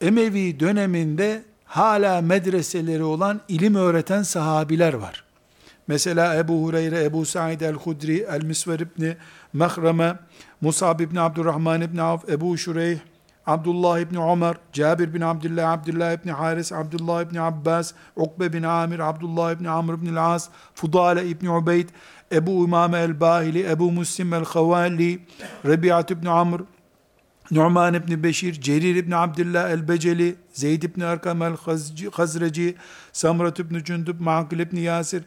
Emevi döneminde hala medreseleri olan ilim öğreten sahabiler var. Mesela Ebu Hureyre, Ebu Said el-Hudri, el-Misver ibni Mehreme, Musab ibni Abdurrahman ibni Avf, Ebu Şureyh, Abdullah ibni Ömer, Cabir bin Abdullah, Abdullah ibni Haris, Abdullah ibni Abbas, Ukbe bin Amir, Abdullah ibni Amr ibni As, Fudale ibni Ubeyd, Ebu İmame el-Bahili, Ebu Muslim el-Khavali, Rebiat ibni Amr, Nu'man ibn Beşir, Cerir ibn Abdullah el-Beceli, Zeyd ibn Arkam el-Hazreci, Samrat ibn Cündüb, Ma'akil ibn Yasir,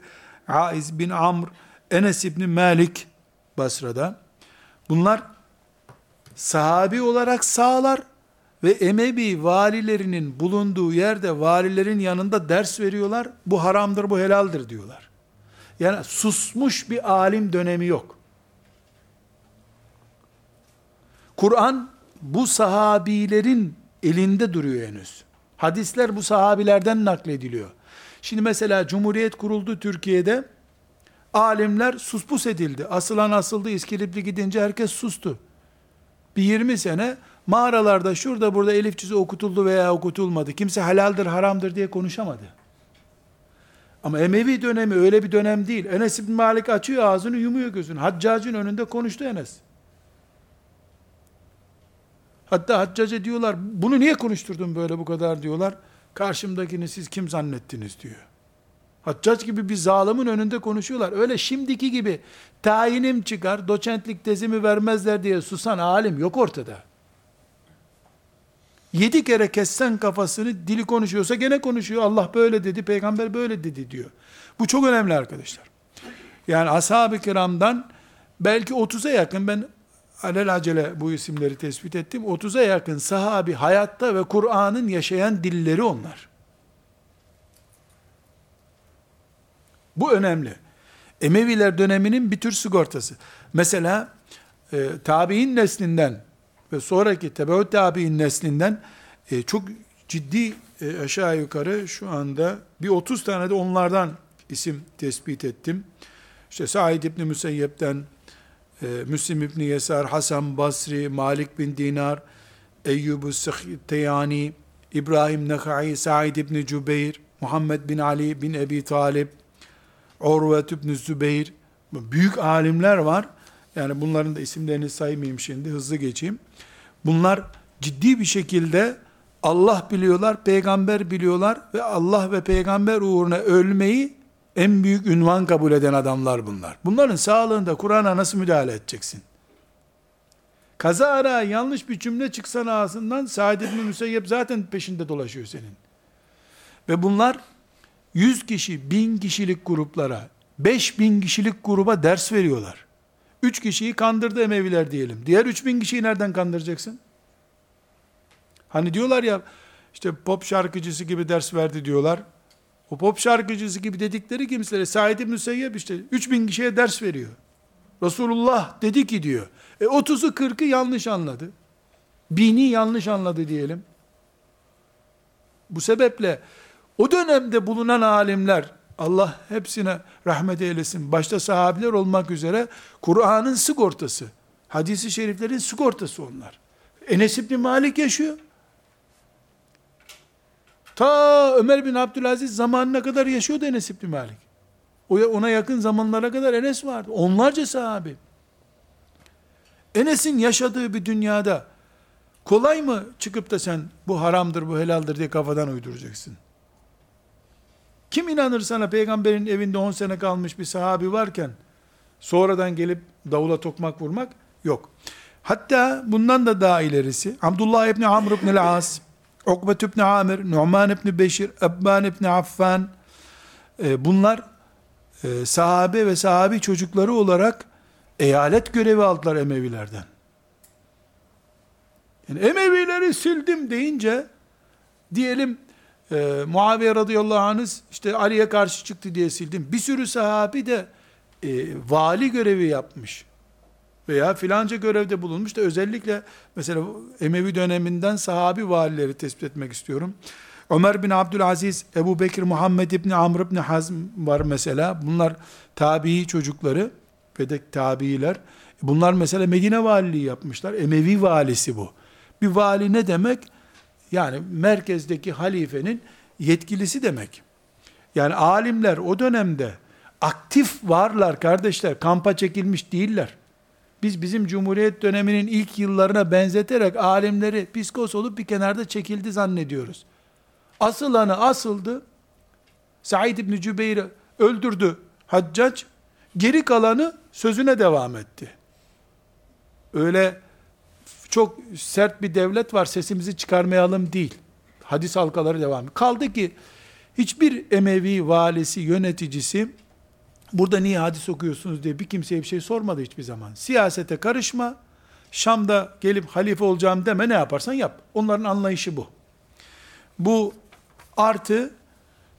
Aiz bin Amr, Enes ibn Malik Basra'da. Bunlar sahabi olarak sağlar ve Emevi valilerinin bulunduğu yerde valilerin yanında ders veriyorlar. Bu haramdır, bu helaldir diyorlar. Yani susmuş bir alim dönemi yok. Kur'an bu sahabilerin elinde duruyor henüz. Hadisler bu sahabilerden naklediliyor. Şimdi mesela Cumhuriyet kuruldu Türkiye'de. Alimler suspus edildi. Asılan asıldı, İskilipli gidince herkes sustu. Bir 20 sene mağaralarda şurada burada elif cüzü okutuldu veya okutulmadı. Kimse helaldir, haramdır diye konuşamadı. Ama Emevi dönemi öyle bir dönem değil. Enes İbn Malik açıyor ağzını yumuyor gözünü. Haccacın önünde konuştu Enes. Hatta haccaca diyorlar, bunu niye konuşturdun böyle bu kadar diyorlar. Karşımdakini siz kim zannettiniz diyor. Haccac gibi bir zalimin önünde konuşuyorlar. Öyle şimdiki gibi tayinim çıkar, doçentlik tezimi vermezler diye susan alim yok ortada. Yedi kere kessen kafasını dili konuşuyorsa gene konuşuyor. Allah böyle dedi, peygamber böyle dedi diyor. Bu çok önemli arkadaşlar. Yani ashab-ı kiramdan belki 30'a yakın ben alelacele bu isimleri tespit ettim. 30'a yakın sahabi hayatta ve Kur'an'ın yaşayan dilleri onlar. Bu önemli. Emeviler döneminin bir tür sigortası. Mesela e, tabi'in neslinden ve sonraki tebeut tabi'in neslinden e, çok ciddi e, aşağı yukarı şu anda bir 30 tane de onlardan isim tespit ettim. İşte Said İbni Müseyyep'ten, e, Müslim İbni Yesar, Hasan Basri, Malik bin Dinar, Eyyub-u Teyani, İbrahim Nekai, Said İbni Cübeyr, Muhammed bin Ali bin Ebi Talib, Urvet İbni Zübeyir, büyük alimler var. Yani bunların da isimlerini saymayayım şimdi, hızlı geçeyim. Bunlar ciddi bir şekilde Allah biliyorlar, peygamber biliyorlar ve Allah ve peygamber uğruna ölmeyi en büyük ünvan kabul eden adamlar bunlar. Bunların sağlığında Kur'an'a nasıl müdahale edeceksin? Kaza ara yanlış bir cümle çıksan ağzından Sa'd ibn Müseyyep zaten peşinde dolaşıyor senin. Ve bunlar 100 kişi, 1000 kişilik gruplara, 5000 kişilik gruba ders veriyorlar. 3 kişiyi kandırdı Emeviler diyelim. Diğer 3000 kişiyi nereden kandıracaksın? Hani diyorlar ya işte pop şarkıcısı gibi ders verdi diyorlar. O pop şarkıcısı gibi dedikleri kimselere Said İbn Seyyep işte 3000 kişiye ders veriyor. Resulullah dedi ki diyor. E 30'u 40'ı yanlış anladı. Bini yanlış anladı diyelim. Bu sebeple o dönemde bulunan alimler Allah hepsine rahmet eylesin. Başta sahabiler olmak üzere Kur'an'ın sigortası. Hadisi şeriflerin sigortası onlar. Enes İbni Malik yaşıyor. Ta Ömer bin Abdülaziz zamanına kadar yaşıyordu Enes İbni Malik. Ona yakın zamanlara kadar Enes vardı. Onlarca sahabi. Enes'in yaşadığı bir dünyada Kolay mı çıkıp da sen bu haramdır, bu helaldir diye kafadan uyduracaksın? Kim inanır sana peygamberin evinde 10 sene kalmış bir sahabi varken sonradan gelip davula tokmak vurmak yok. Hatta bundan da daha ilerisi Abdullah ibn Amr ibn el-As, Ukbet ibn Amir, Nu'man ibn Beşir, Ebban ibn Affan e, bunlar e, sahabe ve sahabi çocukları olarak eyalet görevi aldılar Emevilerden. Yani Emevileri sildim deyince diyelim e, Muaviye radıyallahu anh işte Ali'ye karşı çıktı diye sildim. Bir sürü sahabi de e, vali görevi yapmış. Veya filanca görevde bulunmuş da özellikle mesela Emevi döneminden sahabi valileri tespit etmek istiyorum. Ömer bin Abdülaziz, Ebu Bekir, Muhammed İbni Amr İbni Hazm var mesela. Bunlar tabii çocukları ve de tabiiler. Bunlar mesela Medine valiliği yapmışlar. Emevi valisi bu. Bir vali ne demek? Yani merkezdeki halifenin yetkilisi demek. Yani alimler o dönemde aktif varlar kardeşler. Kampa çekilmiş değiller. Biz bizim Cumhuriyet döneminin ilk yıllarına benzeterek alimleri piskos olup bir kenarda çekildi zannediyoruz. Asılanı asıldı. Said İbni Cübeyr'i öldürdü Haccac. Geri kalanı sözüne devam etti. Öyle çok sert bir devlet var sesimizi çıkarmayalım değil. Hadis halkaları devam. Kaldı ki hiçbir Emevi valisi, yöneticisi burada niye hadis okuyorsunuz diye bir kimseye bir şey sormadı hiçbir zaman. Siyasete karışma, Şam'da gelip halife olacağım deme ne yaparsan yap. Onların anlayışı bu. Bu artı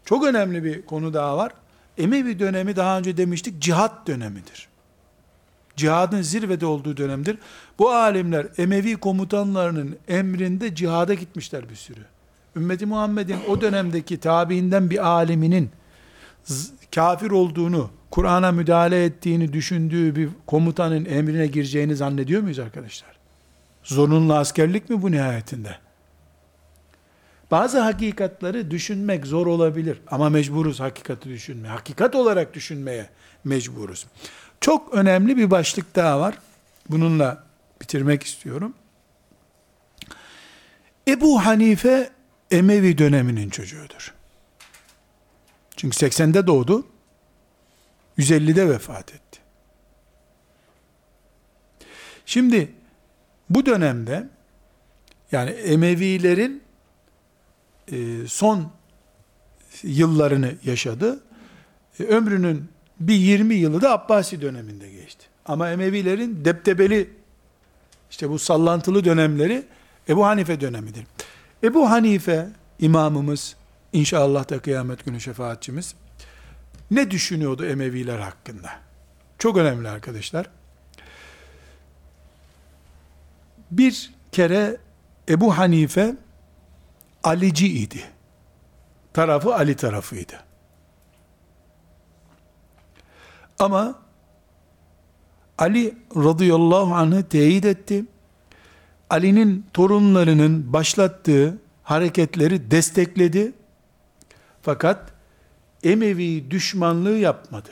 çok önemli bir konu daha var. Emevi dönemi daha önce demiştik cihat dönemidir cihadın zirvede olduğu dönemdir. Bu alimler Emevi komutanlarının emrinde cihada gitmişler bir sürü. Ümmeti Muhammed'in o dönemdeki tabiinden bir aliminin kafir olduğunu, Kur'an'a müdahale ettiğini düşündüğü bir komutanın emrine gireceğini zannediyor muyuz arkadaşlar? Zorunlu askerlik mi bu nihayetinde? Bazı hakikatları düşünmek zor olabilir ama mecburuz hakikati düşünmeye. Hakikat olarak düşünmeye mecburuz. Çok önemli bir başlık daha var. Bununla bitirmek istiyorum. Ebu Hanife Emevi döneminin çocuğudur. Çünkü 80'de doğdu. 150'de vefat etti. Şimdi bu dönemde yani Emevilerin e, son yıllarını yaşadı. E, ömrünün bir 20 yılı da Abbasi döneminde geçti. Ama Emevilerin deptebeli işte bu sallantılı dönemleri Ebu Hanife dönemidir. Ebu Hanife imamımız inşallah da kıyamet günü şefaatçimiz ne düşünüyordu Emeviler hakkında? Çok önemli arkadaşlar. Bir kere Ebu Hanife Alici idi. Tarafı Ali tarafıydı. Ama Ali radıyallahu anh'ı teyit etti. Ali'nin torunlarının başlattığı hareketleri destekledi. Fakat Emevi düşmanlığı yapmadı.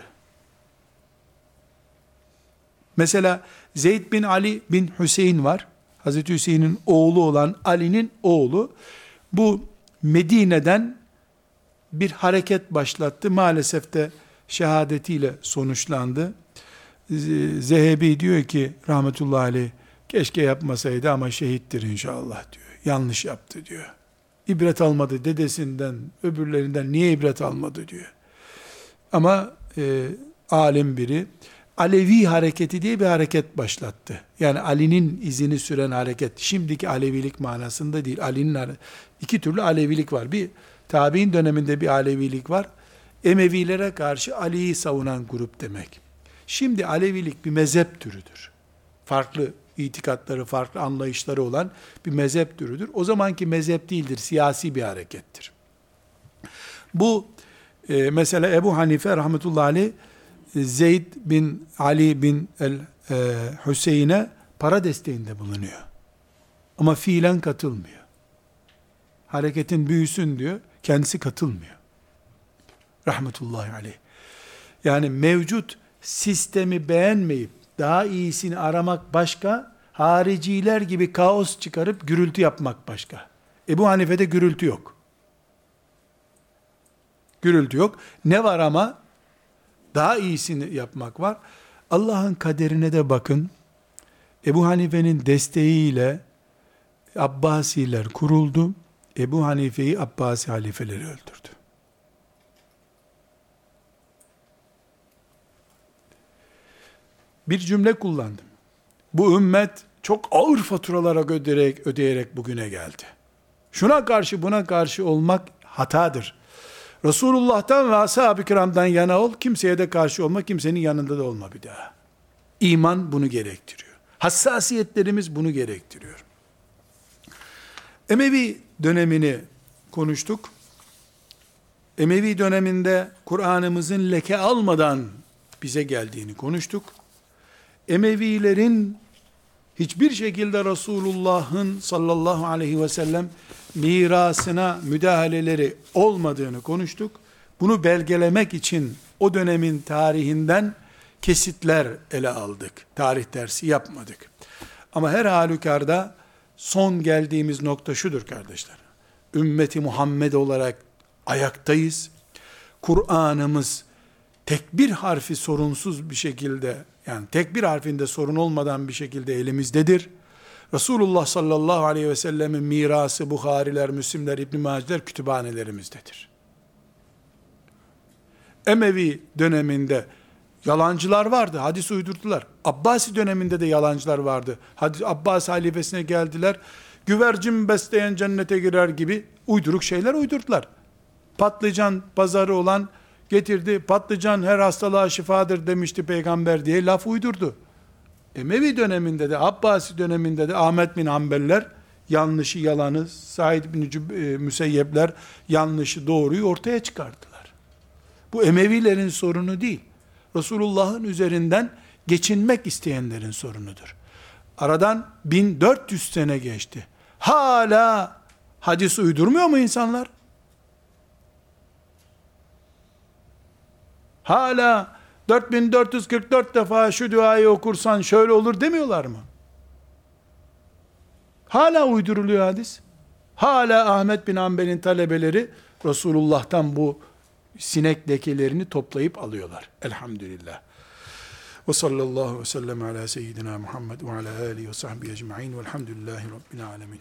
Mesela Zeyd bin Ali bin Hüseyin var. Hazreti Hüseyin'in oğlu olan Ali'nin oğlu. Bu Medine'den bir hareket başlattı. Maalesef de şehadetiyle sonuçlandı. Zehebi diyor ki rahmetullahi aleyh keşke yapmasaydı ama şehittir inşallah diyor. Yanlış yaptı diyor. İbret almadı dedesinden, öbürlerinden niye ibret almadı diyor. Ama e, alim biri Alevi hareketi diye bir hareket başlattı. Yani Ali'nin izini süren hareket. Şimdiki Alevilik manasında değil. Ali'nin iki türlü Alevilik var. Bir tabi'in döneminde bir Alevilik var. Emevilere karşı Ali'yi savunan grup demek. Şimdi Alevilik bir mezhep türüdür. Farklı itikatları, farklı anlayışları olan bir mezhep türüdür. O zamanki mezhep değildir, siyasi bir harekettir. Bu e, mesela Ebu Hanife rahmetullahi aleyh Zeyd bin Ali bin el e, Hüseyin'e para desteğinde bulunuyor. Ama fiilen katılmıyor. Hareketin büyüsün diyor, kendisi katılmıyor. Rahmetullahi aleyh. Yani mevcut sistemi beğenmeyip daha iyisini aramak başka, Hariciler gibi kaos çıkarıp gürültü yapmak başka. Ebu Hanife'de gürültü yok. Gürültü yok. Ne var ama? Daha iyisini yapmak var. Allah'ın kaderine de bakın. Ebu Hanife'nin desteğiyle Abbasiler kuruldu. Ebu Hanife'yi Abbasi halifeleri öldürdü. Bir cümle kullandım. Bu ümmet çok ağır faturalara ödeyerek, ödeyerek bugüne geldi. Şuna karşı buna karşı olmak hatadır. Resulullah'tan ve ashab-ı kiramdan yana ol, kimseye de karşı olma, kimsenin yanında da olma bir daha. İman bunu gerektiriyor. Hassasiyetlerimiz bunu gerektiriyor. Emevi dönemini konuştuk. Emevi döneminde Kur'an'ımızın leke almadan bize geldiğini konuştuk. Emevilerin hiçbir şekilde Resulullah'ın sallallahu aleyhi ve sellem mirasına müdahaleleri olmadığını konuştuk. Bunu belgelemek için o dönemin tarihinden kesitler ele aldık. Tarih dersi yapmadık. Ama her halükarda son geldiğimiz nokta şudur kardeşler. Ümmeti Muhammed olarak ayaktayız. Kur'an'ımız tek bir harfi sorunsuz bir şekilde yani tek bir harfinde sorun olmadan bir şekilde elimizdedir. Resulullah sallallahu aleyhi ve sellemin mirası Bukhariler, Müslimler, İbn Maceler kütüphanelerimizdedir. Emevi döneminde yalancılar vardı, hadis uydurdular. Abbasi döneminde de yalancılar vardı. Hadis, Abbas halifesine geldiler, güvercin besleyen cennete girer gibi uyduruk şeyler uydurdular. Patlıcan pazarı olan getirdi, patlıcan her hastalığa şifadır demişti peygamber diye laf uydurdu. Emevi döneminde de, Abbasi döneminde de Ahmet bin Hanbeller yanlışı yalanı, Said bin e, Müseyyepler yanlışı doğruyu ortaya çıkardılar. Bu Emevilerin sorunu değil. Resulullah'ın üzerinden geçinmek isteyenlerin sorunudur. Aradan 1400 sene geçti. Hala hadis uydurmuyor mu insanlar? Hala 4444 defa şu duayı okursan şöyle olur demiyorlar mı? Hala uyduruluyor hadis. Hala Ahmet bin Hanbel'in talebeleri Resulullah'tan bu sinek lekelerini toplayıp alıyorlar. Elhamdülillah. Ve sallallahu ve sellem ala seyyidina Muhammed ve ala alihi ve sahbihi ecma'in velhamdülillahi rabbil alemin.